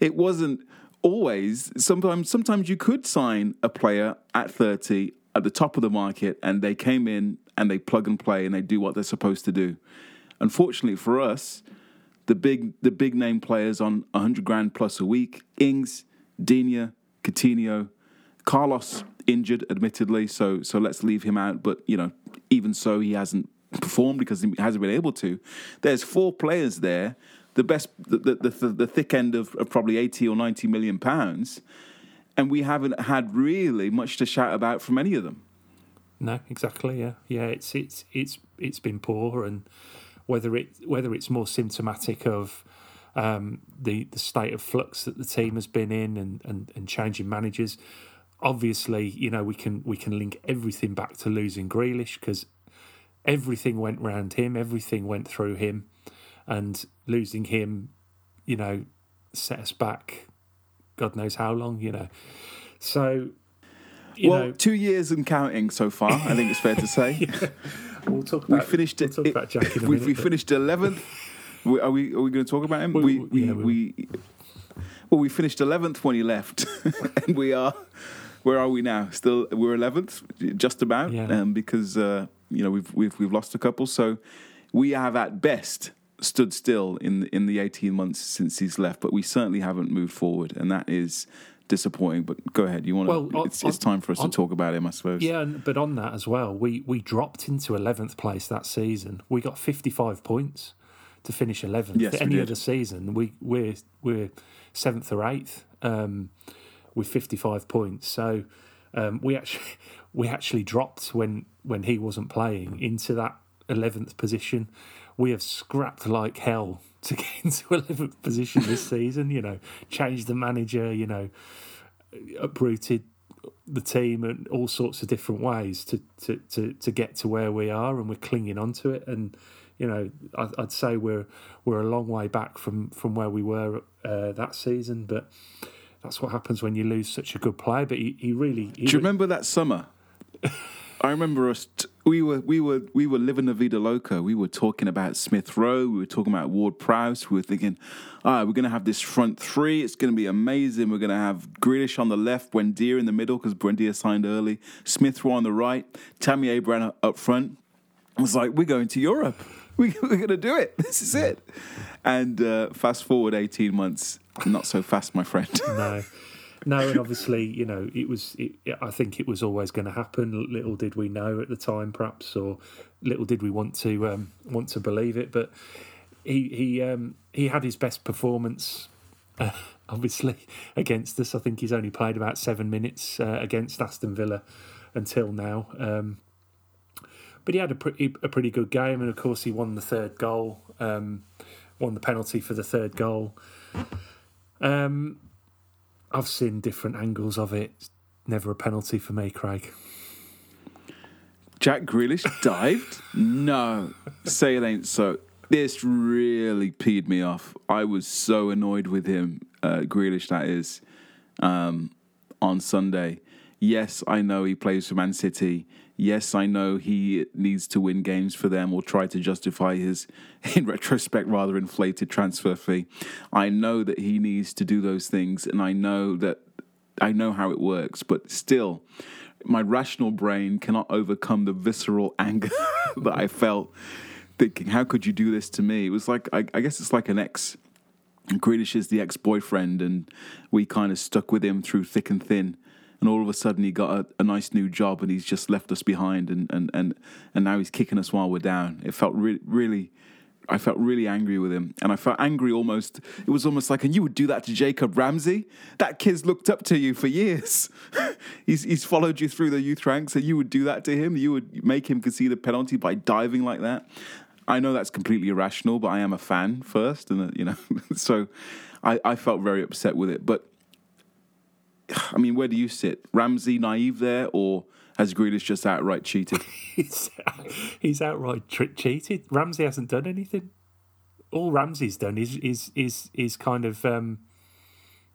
it wasn't always. Sometimes, sometimes you could sign a player at 30 at the top of the market, and they came in and they plug and play and they do what they're supposed to do. Unfortunately for us, the big the big name players on 100 grand plus a week, Ings, Digne, Coutinho, Carlos injured, admittedly, so so let's leave him out. But you know, even so, he hasn't performed because he hasn't been able to. There's four players there, the best, the the, the, the thick end of, of probably 80 or 90 million pounds, and we haven't had really much to shout about from any of them. No, exactly. Yeah, yeah. It's it's it's it's been poor, and whether it whether it's more symptomatic of um, the the state of flux that the team has been in and, and, and changing managers. Obviously, you know we can we can link everything back to losing Grealish because everything went round him, everything went through him, and losing him, you know, set us back. God knows how long, you know. So, you well, know, two years and counting so far. I think it's fair to say. *laughs* yeah. We'll talk about. we finished we'll it. about Jack we, minute, we finished eleventh. Are we? Are we going to talk about him? We- We we- we, yeah, we, we well, we finished eleventh when he left, *laughs* and we are. Where are we now? Still, we're eleventh, just about, Yeah. um, because uh, you know we've we've we've lost a couple. So we have at best stood still in in the eighteen months since he's left, but we certainly haven't moved forward, and that is disappointing. But go ahead, you want to? On- it's, it's time for us on- to talk about him, I suppose. Yeah, but on that as well, we we dropped into eleventh place that season. We got fifty five points to finish eleventh. Yes, Any did. other season, we we're we're seventh or eighth um, with fifty five points. So um, we actually *laughs* we actually dropped when when he wasn't playing into that eleventh position. We have scrapped like hell *laughs* to get into eleventh position this *laughs* season. You know, changed the manager. You know, uprooted the team in all sorts of different ways to, to, to, to get to where we are, and we're clinging on to it. And you know, I, I'd say we're we're a long way back from from where we were uh, that season, but that's what happens when you lose such a good player. But he, he really, he Do you remember that summer? *laughs* I remember us. T- we were we were we were living the vida loca. We were talking about Smith Rowe. We were talking about Ward Prowse. We were thinking, all right, we're going to have this front three. It's going to be amazing. We're going to have Grealish on the left, Buendia in the middle because Buendia signed early. Smith Rowe on the right, Tammy Abraham up front. I was like, we're going to Europe. We, *laughs* we're going to do it. This is it. And uh, fast forward eighteen months, not so fast, my friend. *laughs* no. No, and obviously, you know, it was. It, I think it was always going to happen. Little did we know at the time, perhaps, or little did we want to um, want to believe it. But he he um, he had his best performance, uh, *laughs* obviously, against us. I think he's only played about seven minutes uh, against Aston Villa until now. Um, but he had a pretty a pretty good game, and of course, he won the third goal. Um, won the penalty for the third goal. Um, I've seen different angles of it. It's never a penalty for me, Craig. Jack Grealish dived? no. Say it ain't so. This really peed me off. I was so annoyed with him, uh, Grealish, that is, um, on Sunday. Yes, I know he plays for Man City. Yes, I know he needs to win games for them or try to justify his, *laughs* in retrospect, rather inflated transfer fee. I know that he needs to do those things, and I know that I know how it works, but still, my rational brain cannot overcome the visceral *laughs* anger *laughs* that I felt thinking, how could you do this to me? It was like, I, I guess it's like an ex. Grealish is the ex boyfriend, and we kind of stuck with him through thick and thin. And all of a sudden, he got a, a nice new job, and he's just left us behind, and, and, and, and now he's kicking us while we're down. It felt really, really I felt really angry with him, and I felt angry almost. It was almost like, and you would do that to Jacob Ramsey? That kid's looked up to you for years. *laughs* he's he's followed you through the youth ranks, and you would do that to him. You would make him concede a penalty by diving like that. I know that's completely irrational, but I am a fan first, and uh, you know, *laughs* so I, I felt very upset with it. But I mean, where do you sit? Ramsey naive there, or has Grealish just outright cheated? *laughs* he's, he's outright tri- cheated. Ramsey hasn't done anything. All Ramsey's done is is is is kind of um,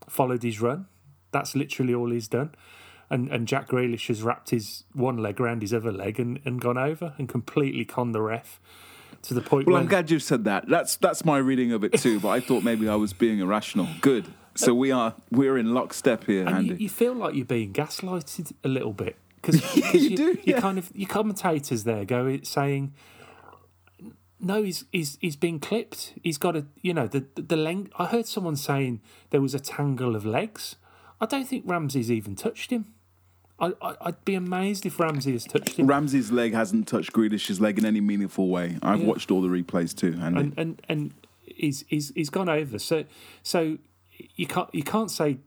followed his run. That's literally all he's done. And and Jack Grealish has wrapped his one leg around his other leg and, and gone over and completely conned the ref to the point. Well, I'm glad you said that. That's that's my reading of it too. but I thought maybe I was being irrational. Good. So we are we're in lockstep here, and Andy. you, you feel like you're being gaslighted a little bit *laughs* because you you, do, You yeah. kind of your commentators there go saying, "No, he's he's he's been clipped. He's got a you know the the length." I heard someone saying there was a tangle of legs. I don't think Ramsey's even touched him. I, I I'd be amazed if Ramsey has touched him. Ramsey's leg hasn't touched Grealish's leg in any meaningful way. I've Yeah. watched all the replays too, Andy. and and and he's he's he's gone over. So so you can't you can't say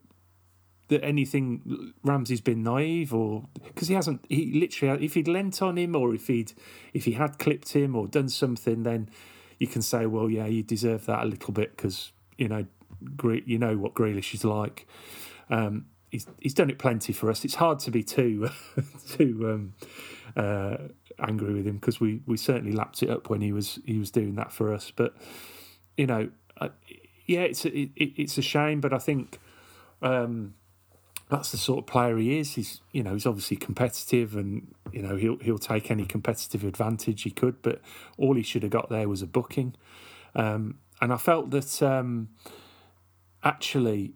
that anything Ramsey's been naive or because he hasn't. He literally if he'd lent on him or if he'd if he had clipped him or done something, then you can say, well, yeah, you deserve that a little bit because you know you know what Grealish is like. Um, he's he's done it plenty for us. It's hard to be too *laughs* too um, uh, angry with him because we, we certainly lapped it up when he was he was doing that for us. But you know, uh, yeah, it's a, it, it's a shame, but I think um, that's the sort of player he is. He's you know he's obviously competitive, and you know he'll he'll take any competitive advantage he could. But all he should have got there was a booking, um, and I felt that um, actually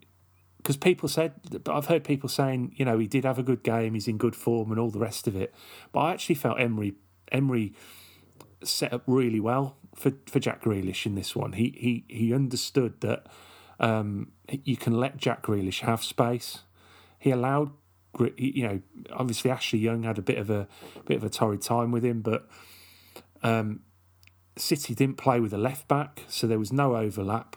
because people said, I've heard people saying, you know, he did have a good game, he's in good form, and all the rest of it. But I actually felt Emery Emery set up really well for, for Jack Grealish in this one. He he he understood that um, you can let Jack Grealish have space. He allowed, you know, obviously Ashley Young had a bit of a bit of a torrid time with him, but um, City didn't play with a left back, so there was no overlap.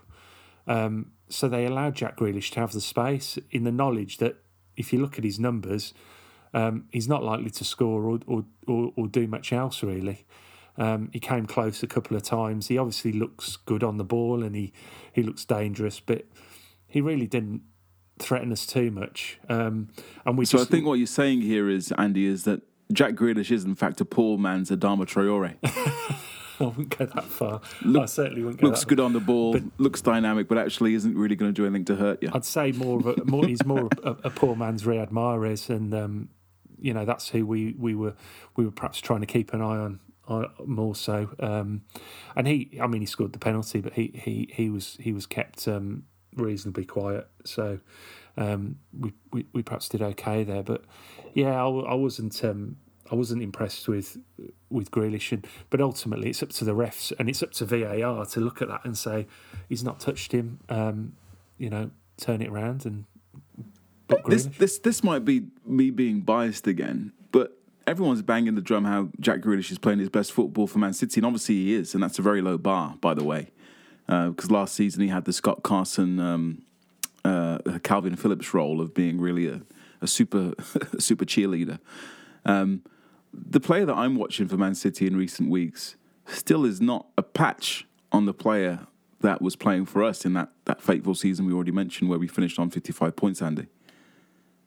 Um, so they allowed Jack Grealish to have the space in the knowledge that if you look at his numbers, um, he's not likely to score or or, or, or do much else really. Um, he came close a couple of times. He obviously looks good on the ball and he, he looks dangerous, but he really didn't threaten us too much. Um, and we so I think what you're saying here is, Andy, is that Jack Grealish is in fact a poor man's Adama Traore. *laughs* I wouldn't go that far. I certainly wouldn't go looks good on the ball, looks dynamic, but actually isn't really going to do anything to hurt you. I'd say more of a more. He's more a, a poor man's Riyad Mahrez, and um, you know that's who we, we were we were perhaps trying to keep an eye on. On more so, um, and he. I mean, he scored the penalty, but he he, he was he was kept um, reasonably quiet. So um, we, we we perhaps did okay there. But yeah, I, I wasn't um, I wasn't impressed with with Grealish, and, but ultimately it's up to the refs and it's up to VAR to look at that and say he's not touched him. Um, you know, turn it around and. This this this might be me being biased again, everyone's banging the drum how Jack Grealish is playing his best football for Man City, and obviously he is, and that's a very low bar, by the way, because last season he had the Scott Carson, um, uh, Kalvin Phillips role of being really a, a super *laughs* super cheerleader. Um, the player that I'm watching for Man City in recent weeks still is not a patch on the player that was playing for us in that, that fateful season we already mentioned where we finished on 55 points, Andy.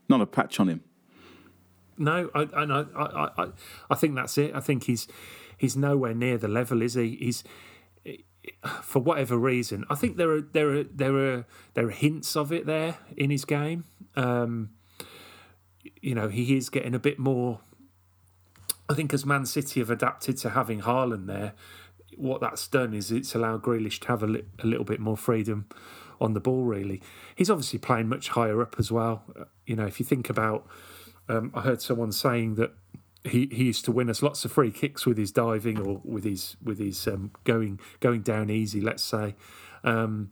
Not a patch on him. No, I, I, I, I, I think that's it. I think he's he's nowhere near the level, is he? He's for whatever reason. I think there are there are there are there are hints of it there in his game. Um, you know, he is getting a bit more. I think as Man City have adapted to having Haaland there, what that's done is it's allowed Grealish to have a, li- a little bit more freedom on the ball. Really, he's obviously playing much higher up as well. You know, if you think about, um, I heard someone saying that he, he used to win us lots of free kicks with his diving or with his with his um, going going down easy, let's say. Um,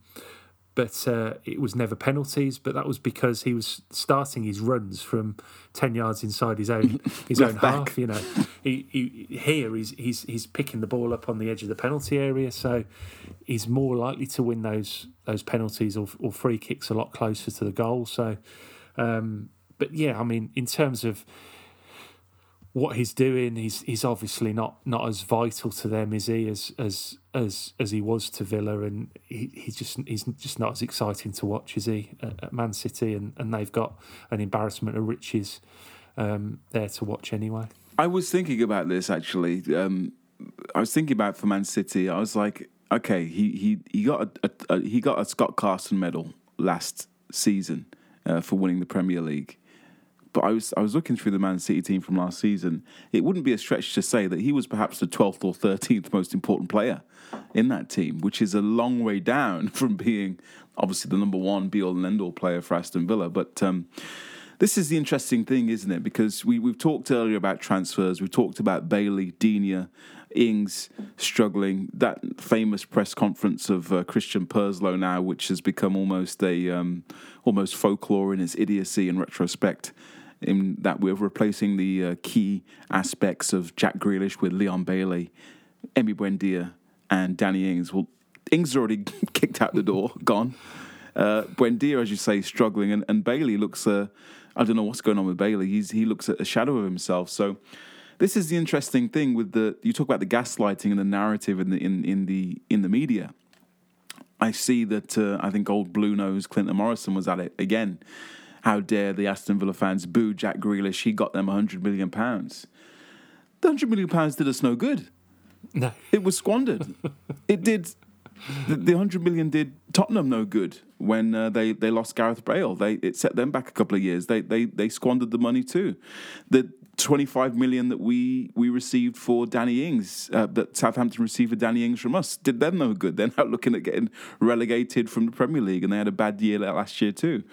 but uh, it was never penalties. But that was because he was starting his runs from ten yards inside his own *laughs* his own back. half. You know, he, he, here he's he's he's picking the ball up on the edge of the penalty area, so he's more likely to win those those penalties or, or free kicks a lot closer to the goal. So, um, but yeah, I mean, in terms of what he's doing, he's he's obviously not not as vital to them, is he, as as as as he was to Villa, and he, he's just he's just not as exciting to watch, is he, at, at Man City, and, and they've got an embarrassment of riches um, there to watch anyway. I was thinking about this actually. Um, I was thinking about for Man City. I was like, okay, he he he got a, a, a he got a Scott Carson medal last season uh, for winning the Premier League. But I was I was looking through the Man City team from last season. It wouldn't be a stretch to say that he was perhaps the twelfth or thirteenth most important player in that team, which is a long way down *laughs* from being obviously the number one be all and end all player for Aston Villa. But um, this is the interesting thing, isn't it? Because we, we've talked earlier about transfers. We've talked about Bailey, Digne, Ings struggling. That famous press conference of uh, Christian Purslow now, which has become almost a um, almost folklore in its idiocy in retrospect. In that we're replacing the uh, key aspects of Jack Grealish with Leon Bailey, Emi Buendia, and Danny Ings. Well, Ings is already *laughs* kicked out the door, *laughs* gone. Uh, Buendia, as you say, struggling, and, and Bailey looks. Uh, I don't know what's going on with Bailey. He's he looks at a shadow of himself. So this is the interesting thing with the you talk about the gaslighting and the narrative in the in, in the in the media. I see that uh, I think old blue nose Clinton Morrison was at it again. How dare the Aston Villa fans boo Jack Grealish? He got them 100 million pounds. The 100 million pounds did us no good. No, It was squandered. *laughs* it did. The, the 100 million did Tottenham no good when uh, they, they lost Gareth Bale. They it set them back a couple of years. They they they squandered the money too. The 25 million that we we received for Danny Ings, uh, that Southampton received for Danny Ings from us, did them no good. They're now *laughs* looking at getting relegated from the Premier League, and they had a bad year last year too.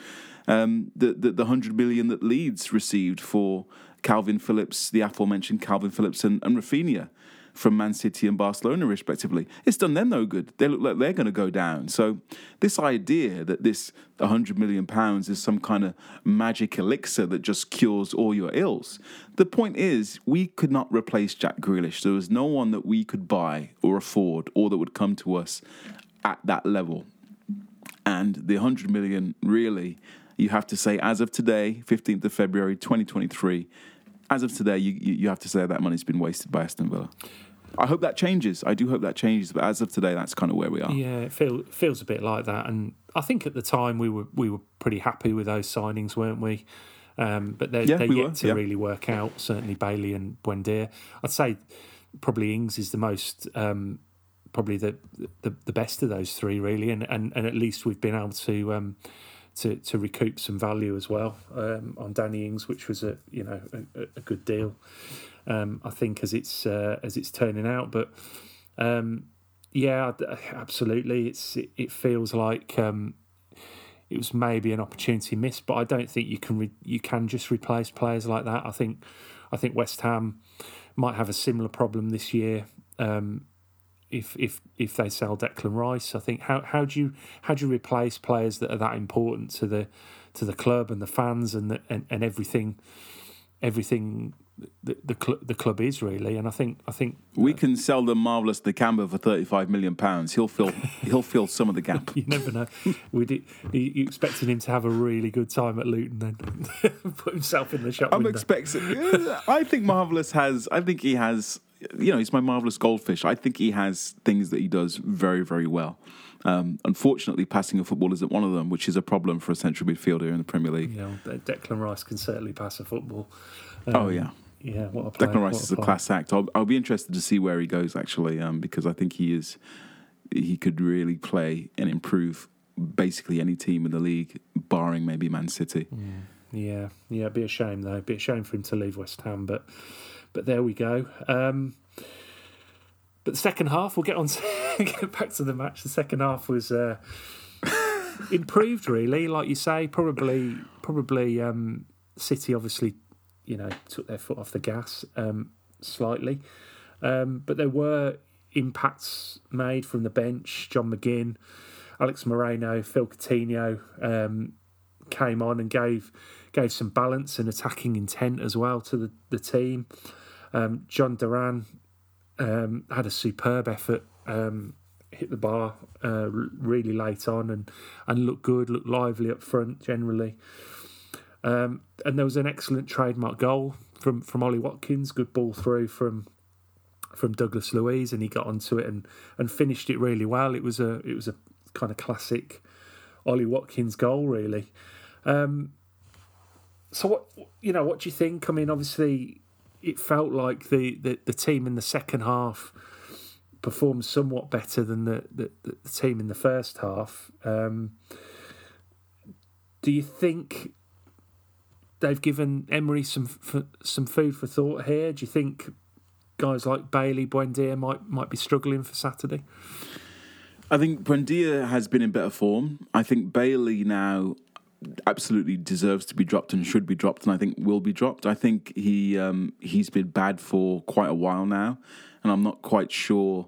Um, the, the the 100 million that Leeds received for Kalvin Phillips, the aforementioned Kalvin Phillips and, and Rafinha from Man City and Barcelona, respectively. It's done them no good. They look like they're going to go down. So, this idea that this 100 million pounds is some kind of magic elixir that just cures all your ills. The point is, we could not replace Jack Grealish. There was no one that we could buy or afford or that would come to us at that level. And the 100 million, really, you have to say, as of today, 15th of February 2023, as of today, you, you have to say that money's been wasted by Aston Villa. I hope that changes. I do hope that changes, but as of today, that's kind of where we are. Yeah, it feel, feels a bit like that, and I think at the time we were we were pretty happy with those signings, weren't we? Um, but they're, Yeah, they're we yet were, to yeah. really work out. Certainly Bailey and Buendia. I'd say probably Ings is the most um, probably the, the the best of those three, really, and and, and at least we've been able to. Um, to, to recoup some value as well um, on Danny Ings, which was a you know a, a good deal, um, I think as it's uh, as it's turning out. But um, yeah, absolutely, it's it, it feels like um, it was maybe an opportunity missed, but I don't think you can re- you can just replace players like that. I think I think West Ham might have a similar problem this year. Um, if if if they sell Declan Rice, I think how how do you how do you replace players that are that important to the to the club and the fans and the, and, and everything everything the the, cl- the club is really and I think I think We can sell the marvelous Nakamba for 35 million pounds. He'll fill *laughs* he'll fill some of the gap. you never know. We did. You, you expected him to have a really good time at Luton, then *laughs* put himself in the shop I'm window. expecting. I think Marvelous has. I think he has. You know, he's my marvelous goldfish. I think he has things that he does very, very well. Um, unfortunately, passing a football isn't one of them, which is a problem for a central midfielder in the Premier League. You know, Declan Rice can certainly pass a football. oh yeah, Yeah, what a player, Declan Rice what is a class act. I'll, I'll be interested to see where he goes actually, um, because I think he is he could really play and improve basically any team in the league, barring maybe Man City. Yeah, yeah, it'd be a shame though. It'd be a shame for him to leave West Ham, but but there we go. Um, but the second half, we'll get on to *laughs* get back to the match. The second half was uh, *laughs* improved, really. Like you say, probably probably um, City obviously, you know, took their foot off the gas um, slightly, um, but there were impacts made from the bench. John McGinn, Alex Moreno, Phil Coutinho. Um, came on and gave gave some balance and attacking intent as well to the, the team. Um, Jhon Duran um, had a superb effort, um, hit the bar uh, really late on and, and looked good, looked lively up front generally. Um, and there was an excellent trademark goal from, from Ollie Watkins, good ball through from from Douglas Luiz, and he got onto it and, and finished it really well. It was a it was a kind of classic Ollie Watkins goal, really. Um, so what you know? What do you think? I mean, obviously, it felt like the, the, the team in the second half performed somewhat better than the, the, the team in the first half. Um, do you think they've given Emery some some food for thought here? Do you think guys like Bailey, Buendia might might be struggling for Saturday? I think Buendia has been in better form. I think Bailey now absolutely deserves to be dropped and should be dropped, and I think will be dropped. I think he um, he's been bad for quite a while now, and I'm not quite sure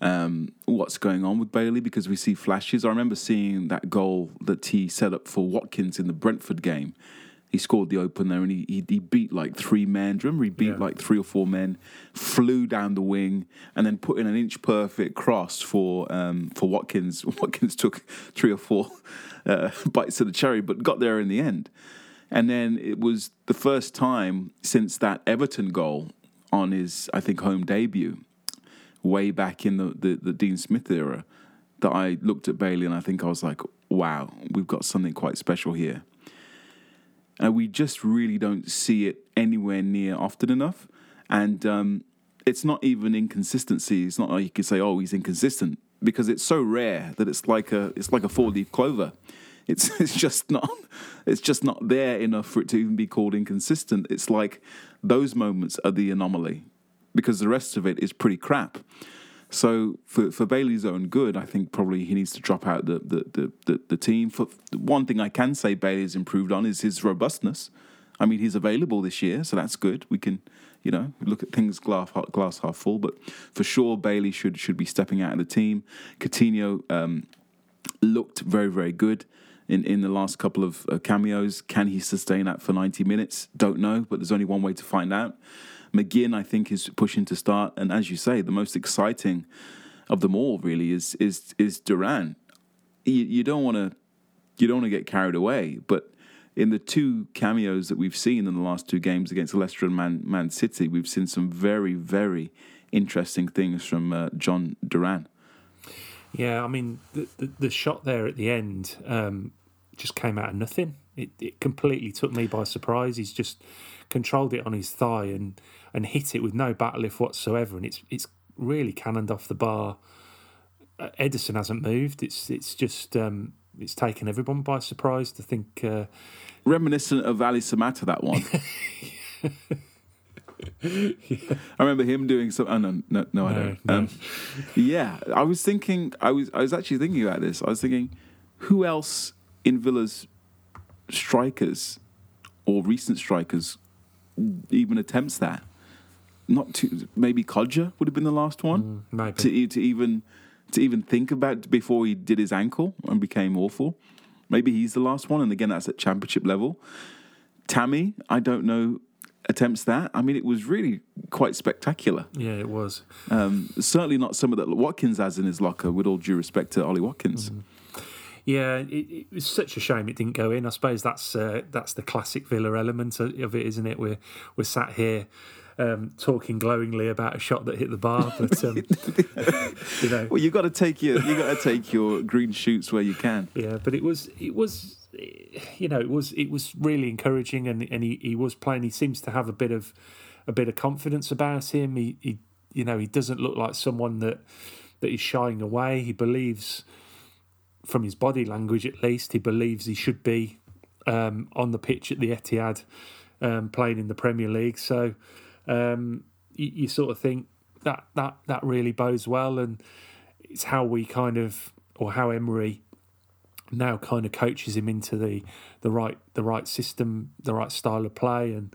um, what's going on with Bailey because we see flashes. I remember seeing that goal that he set up for Watkins in the Brentford game. He scored the opener and he, he, he beat like three men. Do you remember he beat Yeah. like three or four men, flew down the wing, and then put in an inch perfect cross for um, for Watkins. *laughs* Watkins took three or four uh, *laughs* bites of the cherry, but got there in the end. And then it was the first time since that Everton goal on his, I think, home debut, way back in the, the, the Dean Smith era, that I looked at Bailey and I think I was like, wow, we've got something quite special here. And we just really don't see it anywhere near often enough. And um, it's not even inconsistency. It's not like you could say, oh, he's inconsistent because it's so rare that it's like a it's like a four leaf clover. It's *laughs* it's just not it's just not there enough for it to even be called inconsistent. It's like those moments are the anomaly because the rest of it is pretty crap. So for, for Bailey's own good, I think probably he needs to drop out the the, the, the, the team. For one thing I can say Bailey's improved on is his robustness. I mean, he's available this year, so that's good. We can, you know, look at things glass glass half full. But for sure, Bailey should should be stepping out of the team. Coutinho um, looked very very good in, in the last couple of uh, cameos. Can he sustain that for 90 minutes? Don't know, but there's only one way to find out. McGinn, I think, is pushing to start, and as you say, the most exciting of them all really is is is Duran. You, you don't want to you don't want to get carried away, but in the two cameos that we've seen in the last two games against Leicester and Man, Man City, we've seen some very very interesting things from uh, Jhon Duran. Yeah, I mean the the, the shot there at the end um, just came out of nothing. It, it completely took me by surprise. He's just controlled it on his thigh and and hit it with no back lift whatsoever, and it's it's really cannoned off the bar. Uh, Ederson hasn't moved. It's it's just um, it's taken everyone by surprise to think. Uh, reminiscent of Ali Samatta, that one. *laughs* I remember him doing some. Oh no, no, no, I No, don't. no. Um, yeah, I was thinking. I was. I was actually thinking about this. I was thinking, who else in Villa's strikers or recent strikers even attempts that? Not to maybe Kodjia would have been the last one maybe. to to even to even think about before he did his ankle and became awful. Maybe he's the last one, and again, that's at championship level. Tammy, I don't know, attempts that. I mean, it was really quite spectacular. yeah, it was. Um, certainly not some of that Watkins has in his locker. With all due respect to Ollie Watkins, Yeah, it, it was such a shame it didn't go in. I suppose that's uh, that's the classic Villa element of it, isn't it? We're we're sat here um, talking glowingly about a shot that hit the bar. But *laughs* um, *laughs* you know, Well, you've got to take your you got to take your green shoots where you can. yeah. But it was it was you know it was it was really encouraging, and and he, he was playing. He seems to have a bit of a bit of confidence about him. He, he you know he doesn't look like someone that that is shying away. He believes from his body language at least, he believes he should be um, on the pitch at the Etihad um, playing in the Premier League. So um, you, you sort of think that that that really bodes well, and it's how we kind of or how Emery now kind of coaches him into the the right the right system, the right style of play, and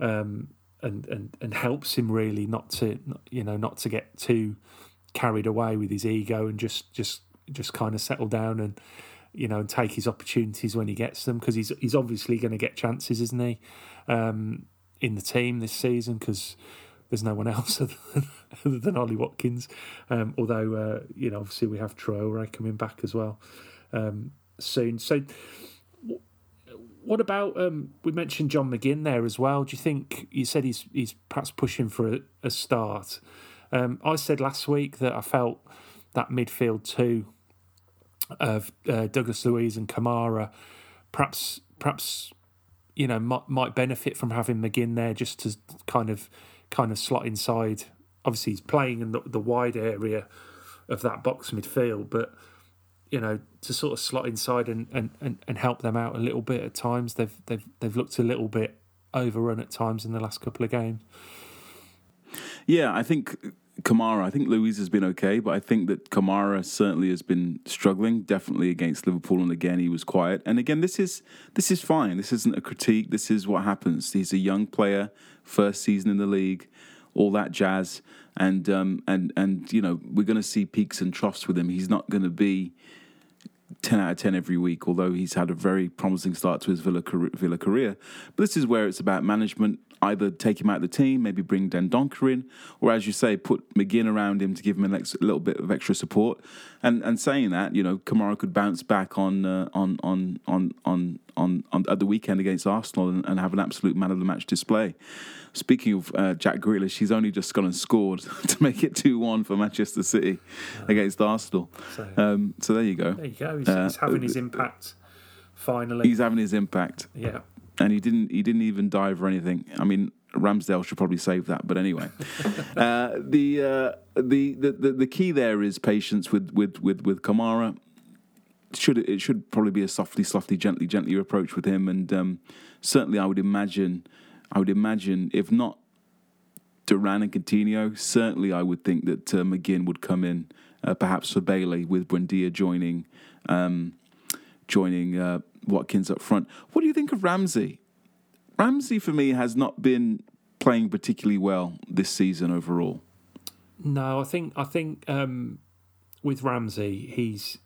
um, and and and helps him really not to you know not to get too carried away with his ego and just just just kind of settle down and you know and take his opportunities when he gets them because he's he's obviously going to get chances, isn't he, um, in the team this season because. There's no one *laughs* else other than, other than Ollie Watkins, um, although uh, you know obviously we have Traore coming back as well um, soon. So, what about um, we mentioned John McGinn there as well? Do you think you said he's he's perhaps pushing for a, a start? Um, I said last week that I felt that midfield two of uh, Douglas Luiz and Kamara perhaps perhaps you know might might benefit from having McGinn there just to kind of kind of slot inside. Obviously, he's playing in the, the wide area of that box midfield, but you know to sort of slot inside and, and, and, and help them out a little bit at times. They've they've they've looked a little bit overrun at times in the last couple of games. Yeah, I think Kamara. I think Luiz has been okay, but I think that Kamara certainly has been struggling. Definitely against Liverpool, and again he was quiet. And again, this is this is fine. This isn't a critique. This is what happens. He's a young player, first season in the league, all that jazz. And um, and and you know we're going to see peaks and troughs with him. He's not going to be 10 out of 10 every week, although he's had a very promising start to his Villa, car- Villa career. But this is where it's about management. Either take him out of the team, maybe bring Dendoncker in, or as you say, put McGinn around him to give him an ex- a little bit of extra support. And and saying that, you know, Kamara could bounce back on uh, on, on, on on on on at the weekend against Arsenal and, and have an absolute man of the match display. Speaking of uh, Jack Grealish, he's only just gone and scored *laughs* to make it two one for Manchester City against Arsenal. So- Um, so there you go. There you go. He's, Uh, he's having his impact finally. He's having his impact, yeah. And he didn't. He didn't even dive or anything. I mean, Ramsdale should probably save that. But anyway, *laughs* uh, the, uh, the the the the key there is patience with with with with Kamara. Should it should probably be a softly, softly, gently, gently approach with him, and um, certainly I would imagine, I would imagine if not Duran and Coutinho, certainly I would think that uh, McGinn would come in, uh, perhaps for Bailey with Buendia joining, um, joining uh, Watkins up front. What do you think of Ramsey? Ramsey for me has not been playing particularly well this season overall. No, I think I think um, with Ramsey, he's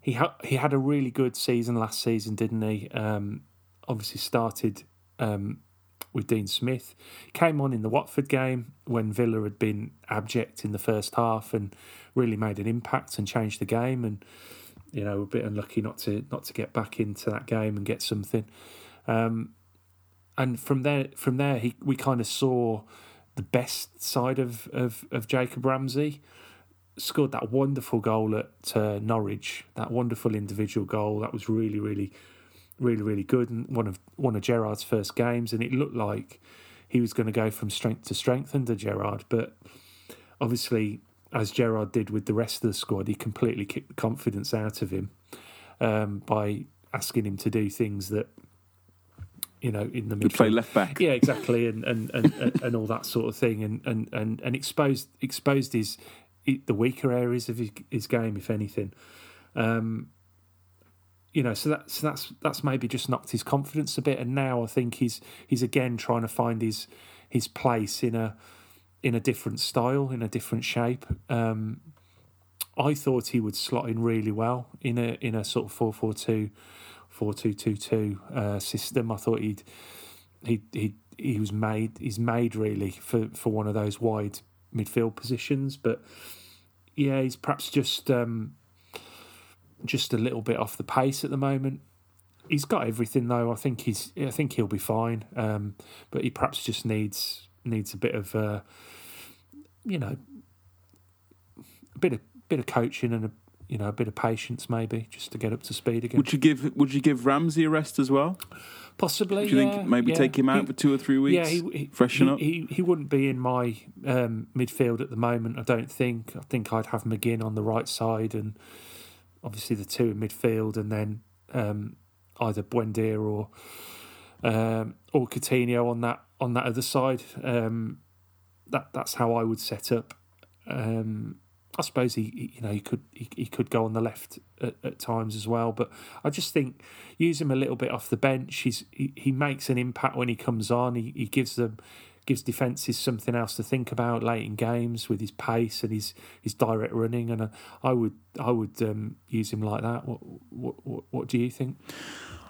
he ha- he had a really good season last season, didn't he? Um, obviously started um, with Dean Smith, came on in the Watford game when Villa had been abject in the first half and really made an impact and changed the game. And you know, a bit unlucky not to not to get back into that game and get something. Um, and from there, from there, he we kind of saw the best side of, of, of Jacob Ramsey. Scored that wonderful goal at uh, Norwich, that wonderful individual goal. That was really, really, really, really good. And one of one of Gerrard's first games, and it looked like he was going to go from strength to strength under Gerrard. But obviously, as Gerrard did with the rest of the squad, he completely kicked the confidence out of him um, by asking him to do things that you know in the To play left back. yeah, exactly, and and, and, *laughs* and, all that sort of thing, and and and, and exposed exposed his the weaker areas of his, his game, if anything. Um, you know, so that so that's that's maybe just knocked his confidence a bit, and now I think he's he's again trying to find his his place in a in a different style, in a different shape. Um, I thought he would slot in really well in a in a sort of 4-4-2, 4-2-2-2 uh, system. I thought he'd he he he was made he's made really for, for one of those wide midfield positions. But yeah, he's perhaps just um, just a little bit off the pace at the moment. He's got everything though. I think he's I think he'll be fine. Um, but he perhaps just needs needs a bit of, uh, you know, a bit of bit of coaching and a you know a bit of patience maybe just to get up to speed again. Would you give Would you give Ramsey a rest as well? Possibly. Do you yeah, think maybe yeah. take him out He- for two or three weeks? Yeah, he, he freshen he, up. He, he wouldn't be in my um, midfield at the moment. I don't think. I think I'd have McGinn on the right side, and obviously the two in midfield, and then um, either Buendia or um, or Coutinho on that on that other side. Um, that that's how I would set up. Um, I suppose he, you know, he could he, he could go on the left at, at times as well, but I just think use him a little bit off the bench. He's he, he makes an impact when he comes on. He he gives them gives defenses something else to think about late in games with his pace and his his direct running. And uh, I would I would um, use him like that. What what what do you think?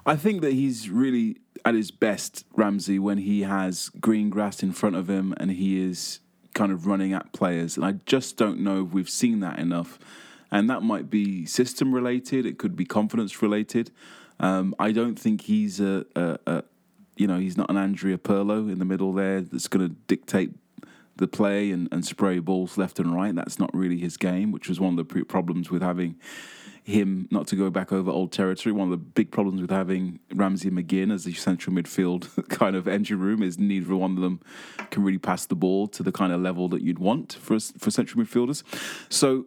I think that he's really at his best, Ramsey, when he has green grass in front of him and he is kind of running at players. And I just don't know if we've seen that enough. And that might be system related. It could be confidence related. Um, I don't think he's a, a, a, you know, he's not an Andrea Pirlo in the middle there that's going to dictate the play and, and spray balls left and right. That's not really his game, which was one of the problems with having him, not to go back over old territory, one of the big problems with having Ramsey and McGinn as the central midfield *laughs* kind of engine room is neither one of them can really pass the ball to the kind of level that you'd want for for central midfielders. So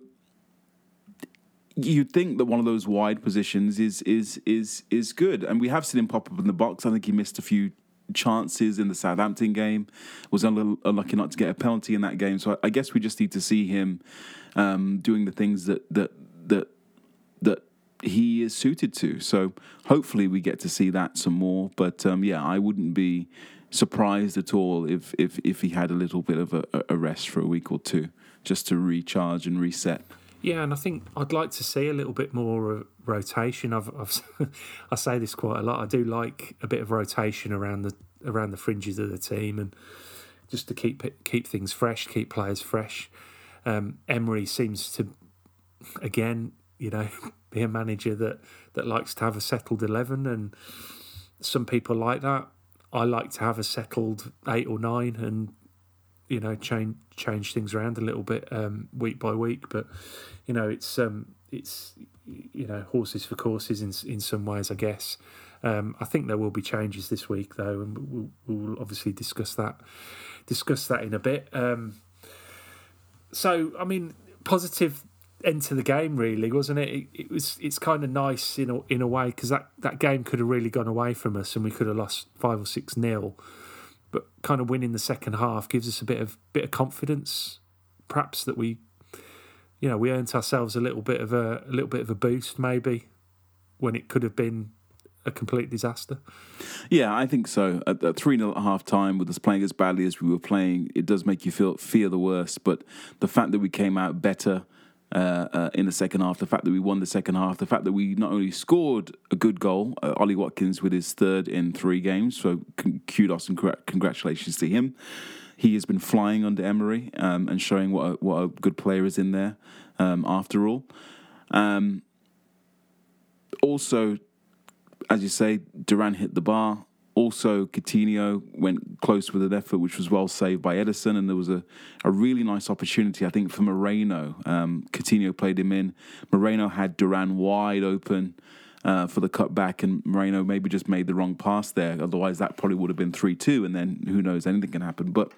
you'd think that one of those wide positions is is is is good, and we have seen him pop up in the box. I think he missed a few chances in the Southampton game. Was unlucky not to get a penalty in that game. So I, guess we just need to see him um, doing the things that that that he is suited to. So hopefully we get to see that some more. But um, yeah, I wouldn't be surprised at all if if if he had a little bit of a, a rest for a week or two just to recharge and reset. Yeah, and I think I'd like to see a little bit more rotation. I've, I've *laughs* I say this quite a lot. I do like a bit of rotation around the around the fringes of the team, and just to keep keep things fresh, keep players fresh. Um, Emery seems to, again, you know, *laughs* be a manager that that likes to have a settled eleven, and some people like that. I like to have a settled eight or nine, and you know change change things around a little bit um, week by week. But you know it's um, it's you know horses for courses in in some ways, I guess. Um, I think there will be changes this week though, and we'll, we'll obviously discuss that discuss that in a bit. Um, so I mean, positive to the game, really, wasn't it? It, it was. It's kind of nice in a, in a way because that, that game could have really gone away from us, and we could have lost five or six nil. But kind of winning the second half gives us a bit of bit of confidence, perhaps that we, you know, we earned ourselves a little bit of a, a little bit of a boost, maybe, when it could have been a complete disaster. Yeah, I think so. At, at three 0 at half time, with us playing as badly as we were playing, it does make you feel fear the worst. But the fact that we came out better uh, uh, in the second half, the fact that we won the second half, the fact that we not only scored a good goal, uh, Ollie Watkins with his third in three games, so kudos and congr- congratulations to him. He has been flying under Emery um, and showing what a, what a good player is in there. Um, after all, um, also as you say, Duran hit the bar. Also, Coutinho went close with an effort, which was well saved by Ederson, and there was a, a really nice opportunity, I think, for Moreno. Um, Coutinho played him in. Moreno had Duran wide open uh, for the cutback, and Moreno maybe just made the wrong pass there. Otherwise, that probably would have been 3 2, and then who knows, anything can happen. But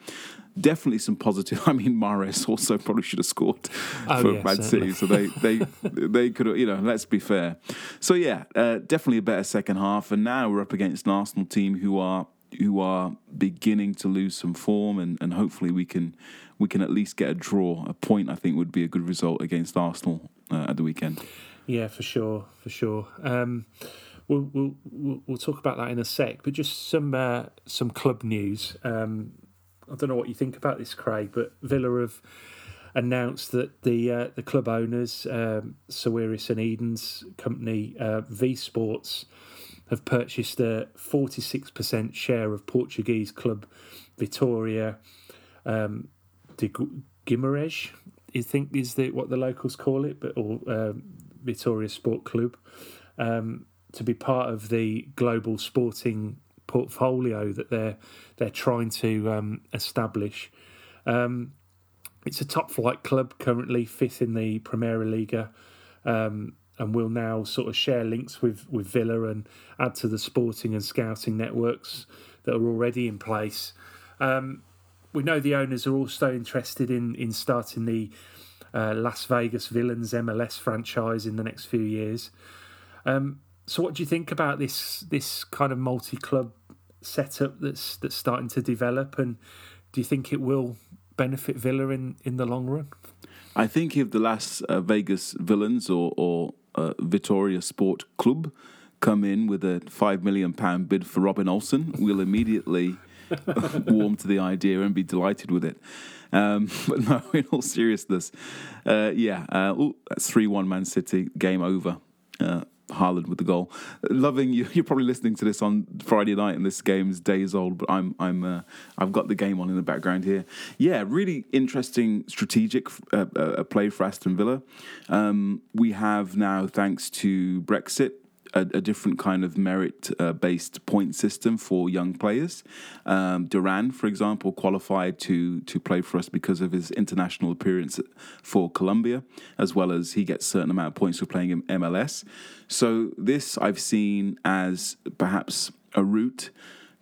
definitely some positive. *laughs* I mean, Mahrez also probably should have scored Oh, for yeah, Man City, so they, they, they could have, you know, let's be fair. So, yeah, uh, definitely a better second half, and now we're up against an Arsenal team who are who are beginning to lose some form and, and hopefully we can we can at least get a draw a point I think would be a good result against Arsenal uh, at the weekend Yeah, for sure, for sure. Um, we'll, we'll we'll talk about that in a sec, but just some uh, some club news. Um, I don't know what you think about this, Craig, but Villa have announced that the uh, the club owners, um, Sawiris and Edens' company, uh, V Sports, have purchased a forty six percent share of Portuguese club Vitoria um, de Guimarães. I think is the what the locals call it, but or um, Vitoria Sport Club, um, to be part of the global sporting portfolio that they're they're trying to um, establish. Um, it's a top flight club currently, fifth in the Primeira Liga, um, and will now sort of share links with with Villa and add to the sporting and scouting networks that are already in place. Um, we know the owners are also interested in in starting the uh, Las Vegas Villains MLS franchise in the next few years. Um, so, what do you think about this this kind of multi club setup that's that's starting to develop, and do you think it will benefit Villa in, in the long run? I think if the Las uh, Vegas Villains or or uh, Vitoria Sport Club come in with a five million pound bid for Robin Olsen, we'll immediately *laughs* warm to the idea and be delighted with it. Um, *laughs* but no, in all seriousness, uh, yeah, uh, ooh, that's three one Man City game over. Uh, Haaland with the goal. Loving you. *laughs* You're probably listening to this on Friday night, and this game's days old. But I'm, I'm, uh, I've got the game on in the background here. Yeah, really interesting strategic uh, uh, play for Aston Villa. Um, we have now, thanks to Brexit, a, a different kind of merit uh, based point system for young players. Um, Duran, for example, qualified to to play for us because of his international appearance for Colombia, as well as he gets a certain amount of points for playing in MLS. So this I've seen as perhaps a route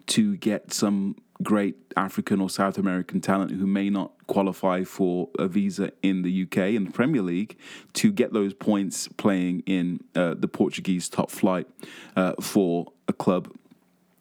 to get some great African or South American talent who may not qualify for a visa in the UK in the Premier League to get those points playing in uh, the Portuguese top flight uh, for a club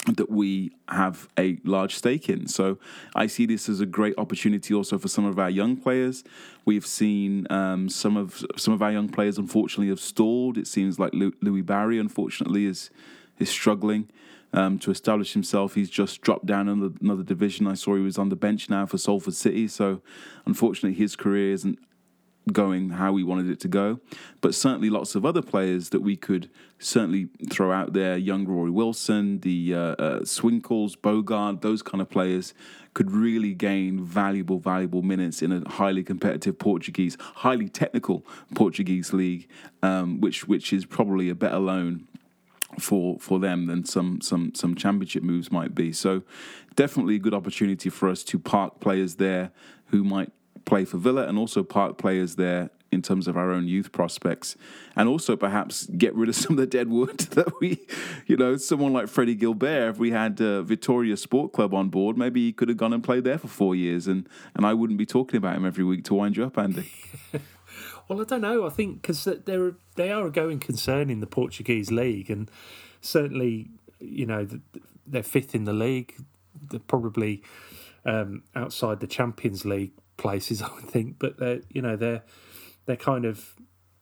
that we have a large stake in. So I see this as a great opportunity also for some of our young players. We've seen um, some of some of our young players unfortunately have stalled. It seems like Louie Barry unfortunately is is struggling um, to establish himself. He's just dropped down another, another division. I saw he was on the bench now for Salford City. So, unfortunately, his career isn't going how we wanted it to go. But certainly lots of other players that we could certainly throw out there. Young Rory Wilson, the uh, uh, Swinkels, Bogarde, those kind of players could really gain valuable, valuable minutes in a highly competitive Portuguese, highly technical Portuguese league, um, which which is probably a better loan for for them than some some some championship moves might be. So definitely a good opportunity for us to park players there who might play for Villa and also park players there in terms of our own youth prospects. And also perhaps get rid of *laughs* some of the dead wood *laughs* that we you know someone like Freddie Guilbert if we had uh, Vitoria Sport Club on board maybe he could have gone and played there for 4 years. And and I wouldn't be talking about him every week to wind you up Andy *laughs* Well, I don't know. I think because they're they are a going concern in the Portuguese league, and certainly, you know, they're fifth in the league. They're probably um, outside the Champions League places, *laughs* I would think. But they're you know they're they're kind of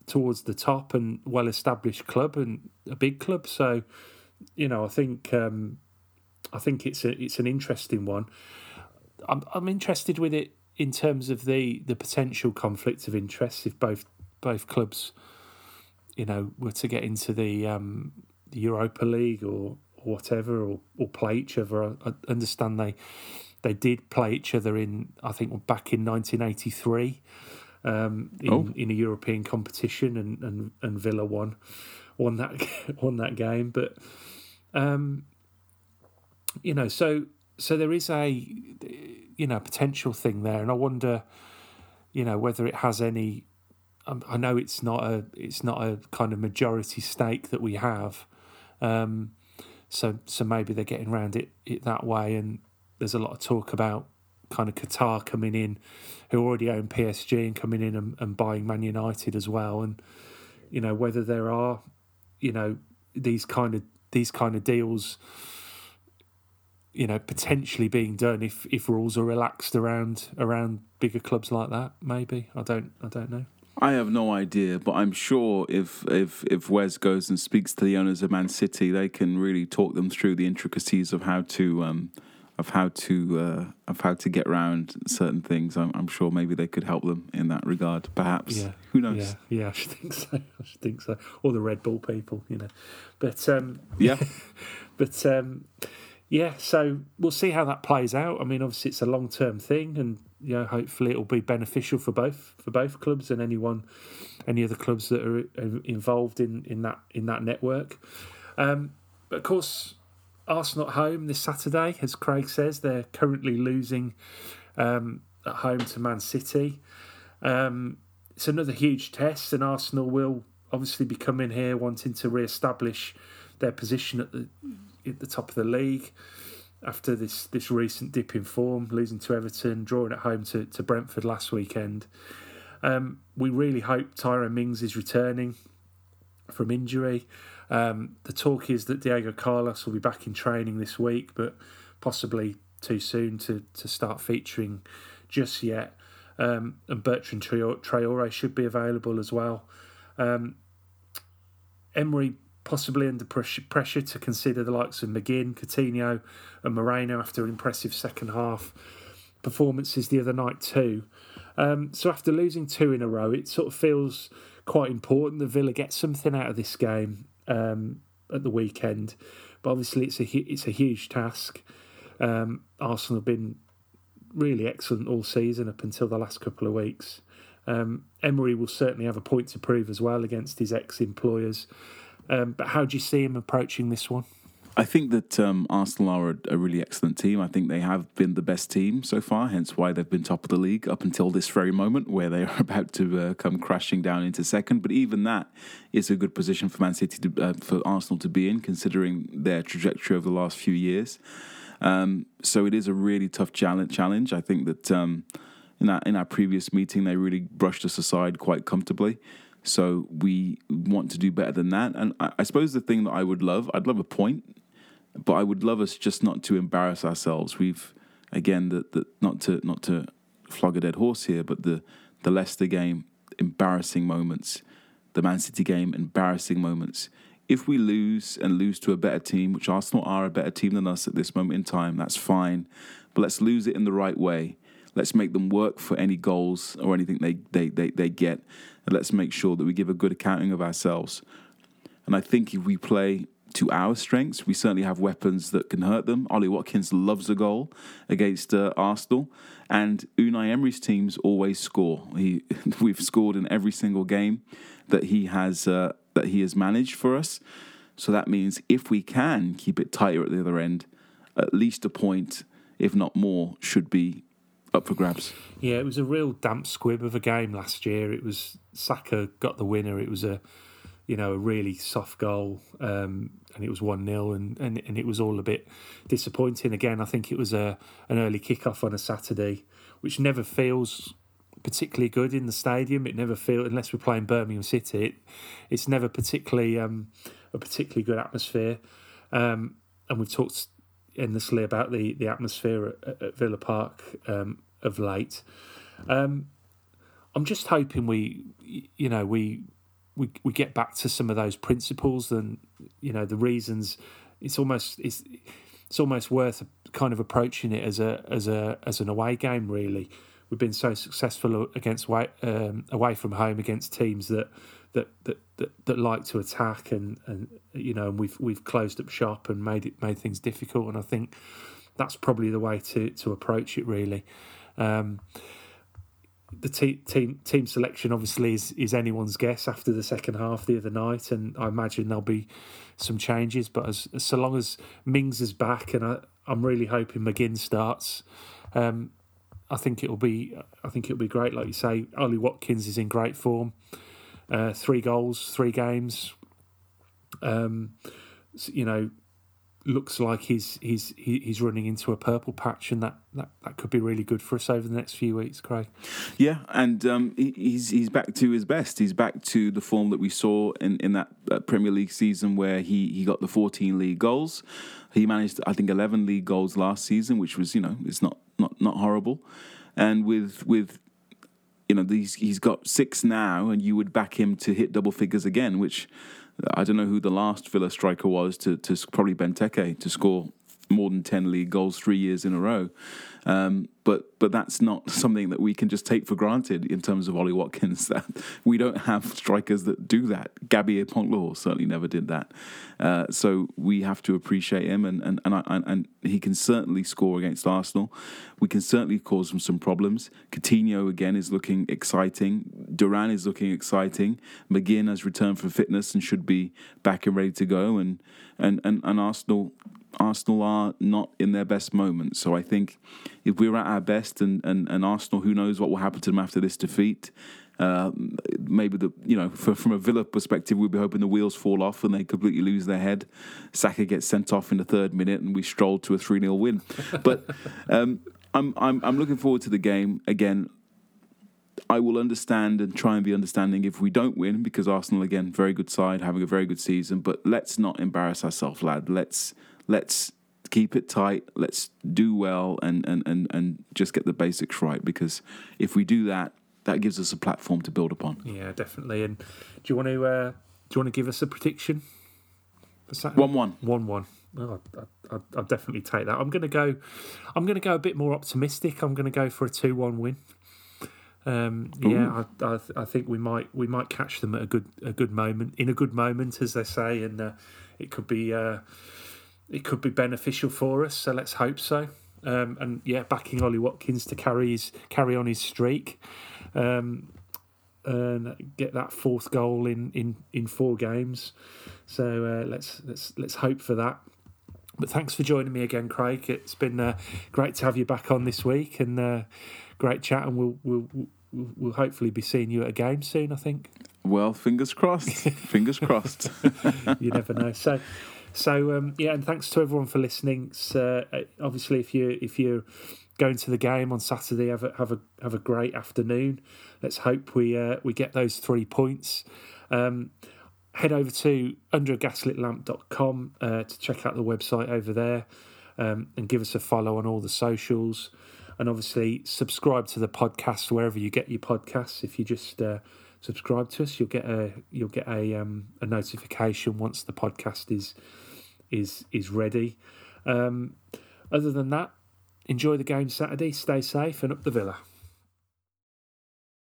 towards the top and well established club and a big club. So, you know, I think um, I think it's a it's an interesting one. I'm I'm interested with it in terms of the the potential conflict of interest if both both clubs, you know, were to get into the um, the Europa League or, or whatever, or, or play each other. I, I understand they they did play each other in I think back in 1983 um, in oh. in a European competition, and, and, and Villa won won that *laughs* won that game. But um, you know, so so there is a you know potential thing there, and I wonder, you know, whether it has any. Um, I know it's not a it's not a kind of majority stake that we have, um, so so maybe they're getting around it it that way, and there's a lot of talk about kind of Qatar coming in, who already own PSG and coming in and, and buying Man United as well, and you know whether there are, you know, these kind of these kind of deals you know potentially being done if if rules are relaxed around around bigger clubs like that maybe i don't i don't know I have no idea, but I'm sure if if if Wes goes and speaks to the owners of Man City, they can really talk them through the intricacies of how to um, of how to uh, of how to get around certain things. I'm, I'm, sure maybe they could help them in that regard. Perhaps, yeah. Who knows? Yeah, yeah, *laughs* I should think so. I should think so. Or the Red Bull people, you know. But um, yeah, *laughs* but um, yeah, so we'll see how that plays out. I mean, obviously it's a long term thing, and you know, hopefully it'll be beneficial for both for both clubs and anyone, any other clubs that are involved in in that in that network. Um, but of course, Arsenal at home this Saturday, as Craig says, they're currently losing um, at home to Man City. Um, it's another huge test, and Arsenal will obviously be coming here wanting to re-establish their position at the at the top of the league after this this recent dip in form, losing to Everton, drawing at home to, to Brentford last weekend. Um, we really hope Tyrone Mings is returning from injury. Um, the talk is that Diego Carlos will be back in training this week, but possibly too soon to, to start featuring just yet. Um, and Bertrand Traore should be available as well. Um, Emery possibly under pressure to consider the likes of McGinn, Coutinho, and Moreno after an impressive second half performances the other night too. Um, so after losing two in a row, it sort of feels quite important that Villa get something out of this game um, at the weekend. But obviously, it's a it's a huge task. Um, Arsenal have been really excellent all season up until the last couple of weeks. Um, Emery will certainly have a point to prove as well against his ex-employers. Um, but how do you see him approaching this one? I think that um, Arsenal are a, a, really excellent team. I think they have been the best team so far, hence why they've been top of the league up until this very moment where they *laughs* are about to uh, come crashing down into second. But even that is a good position for Man City, to, uh, for Arsenal to be in, considering their trajectory over the last few years. Um, so it is a really tough challenge. I think that um, in our in our previous meeting they really brushed us aside quite comfortably. So we want to do better than that. And I, I suppose the thing that I would love, I'd love a point but I would love us just not to embarrass ourselves. We've again that the, not to not to flog a dead horse here, but the the Leicester game embarrassing moments, the Man City game embarrassing moments. If we lose and lose to a better team, which Arsenal are a better team than us at this moment in time, that's fine. But let's lose it in the right way. Let's make them work for any goals or anything they, they, they, they get. And let's make sure that we give a good accounting of ourselves. And I think if we play to our strengths. We certainly have weapons that can hurt them. Ollie Watkins loves a goal against uh, Arsenal, and Unai Emery's teams always score. He, *laughs* we've scored in every single game that he has uh, that he has managed for us. So that means if we can keep it tighter at the other end, at least a point, if not more, should be up for grabs. Yeah, it was a real damp squib of a game last year. It was Saka got the winner. It was a you know, a really soft goal, um, and it was one 0 and, and and it was all a bit disappointing. Again, I think it was a an early kickoff on a Saturday, which never feels particularly good in the stadium. It never feels unless we're playing Birmingham City. It, it's never particularly um, a particularly good atmosphere, um, and we've talked endlessly about the the atmosphere at, at Villa Park um, of late. Um, I'm just hoping we, you know, we we we get back to some of those principles and you know the reasons. It's almost it's it's almost worth kind of approaching it as a as a as an away game. Really, we've been so successful against away, um, away from home against teams that that, that that that like to attack and and you know and we've we've closed up shop and made it made things difficult. And I think that's probably the way to to approach it. Really. Um, the te- team team selection obviously is, is anyone's guess after the second half the other night, and I imagine there'll be some changes. But as, so long as Mings is back, and I, I'm really hoping McGinn starts, um, I think it'll be I think it'll be great. Like you say, Ollie Watkins is in great form, uh, three goals, three games. Um, you know, looks like he's he's he's running into a purple patch, and that, that, that could be really good for us over the next few weeks, Craig. Yeah, and um, he's he's back to his best. He's back to the form that we saw in in that uh, Premier League season where he he got the 14 league goals. He managed, I think, 11 league goals last season, which was you know it's not not not horrible. And with with you know these he's got six now, and you would back him to hit double figures again, which I don't know who the last Villa striker was to, to probably Benteke to score more than 10 league goals three years in a row. Um, but but that's not *laughs* something that we can just take for granted in terms of Ollie Watkins. *laughs* That we don't have strikers that do that. Gabby Agbonlahor certainly never did that. Uh, so we have to appreciate him, and and and, I, and he can certainly score against Arsenal. We can certainly cause him some problems. Coutinho again is looking exciting. Duran is looking exciting. McGinn has returned from fitness and should be back and ready to go. And and and, and Arsenal Arsenal are not in their best moment. So I think if we're at our best and, and, and Arsenal, who knows what will happen to them after this defeat. Uh, maybe the you know for, from a Villa perspective, we'd be hoping the wheels fall off and they completely lose their head. Saka gets sent off in the third minute, and we stroll to a three 0 win. But um, I'm I'm I'm looking forward to the game again. I will understand and try and be understanding if we don't win because Arsenal again very good side having a very good season but let's not embarrass ourselves lad let's let's keep it tight let's do well and and and, and just get the basics right because if we do that that gives us a platform to build upon Yeah, definitely. And do you want to uh, do you want to give us a prediction? one one One one. Oh, I, I, I'll definitely take that. I'm going to go. I'm going to go a bit more optimistic. I'm going to go for a two-one win. Um, yeah, I, I, I think we might we might catch them at a good a good moment in a good moment, as they say, and uh, it could be uh, it could be beneficial for us. So let's hope so. Um, and yeah, backing Ollie Watkins to carry his carry on his streak. Um, and get that fourth goal in, in, in four games. So uh, let's let's let's hope for that. But thanks for joining me again, Craig. It's been uh, great to have you back on this week, and uh, great chat. And we'll, we'll we'll we'll hopefully be seeing you at a game soon. I think well fingers crossed *laughs* fingers crossed you never know. So. So um, yeah, and thanks to everyone for listening. So, uh, obviously, if you if you're going to the game on Saturday, have a have a have a great afternoon. Let's hope we uh, we get those three points. Um, head over to underagaslitlamp.com uh, to check out the website over there um, and give us a follow on all the socials. And obviously, subscribe to the podcast wherever you get your podcasts. If you just uh, subscribe to us, you'll get a you'll get a um, a notification once the podcast is is is ready. Um, other than that, enjoy the game Saturday. Stay safe and up the villa.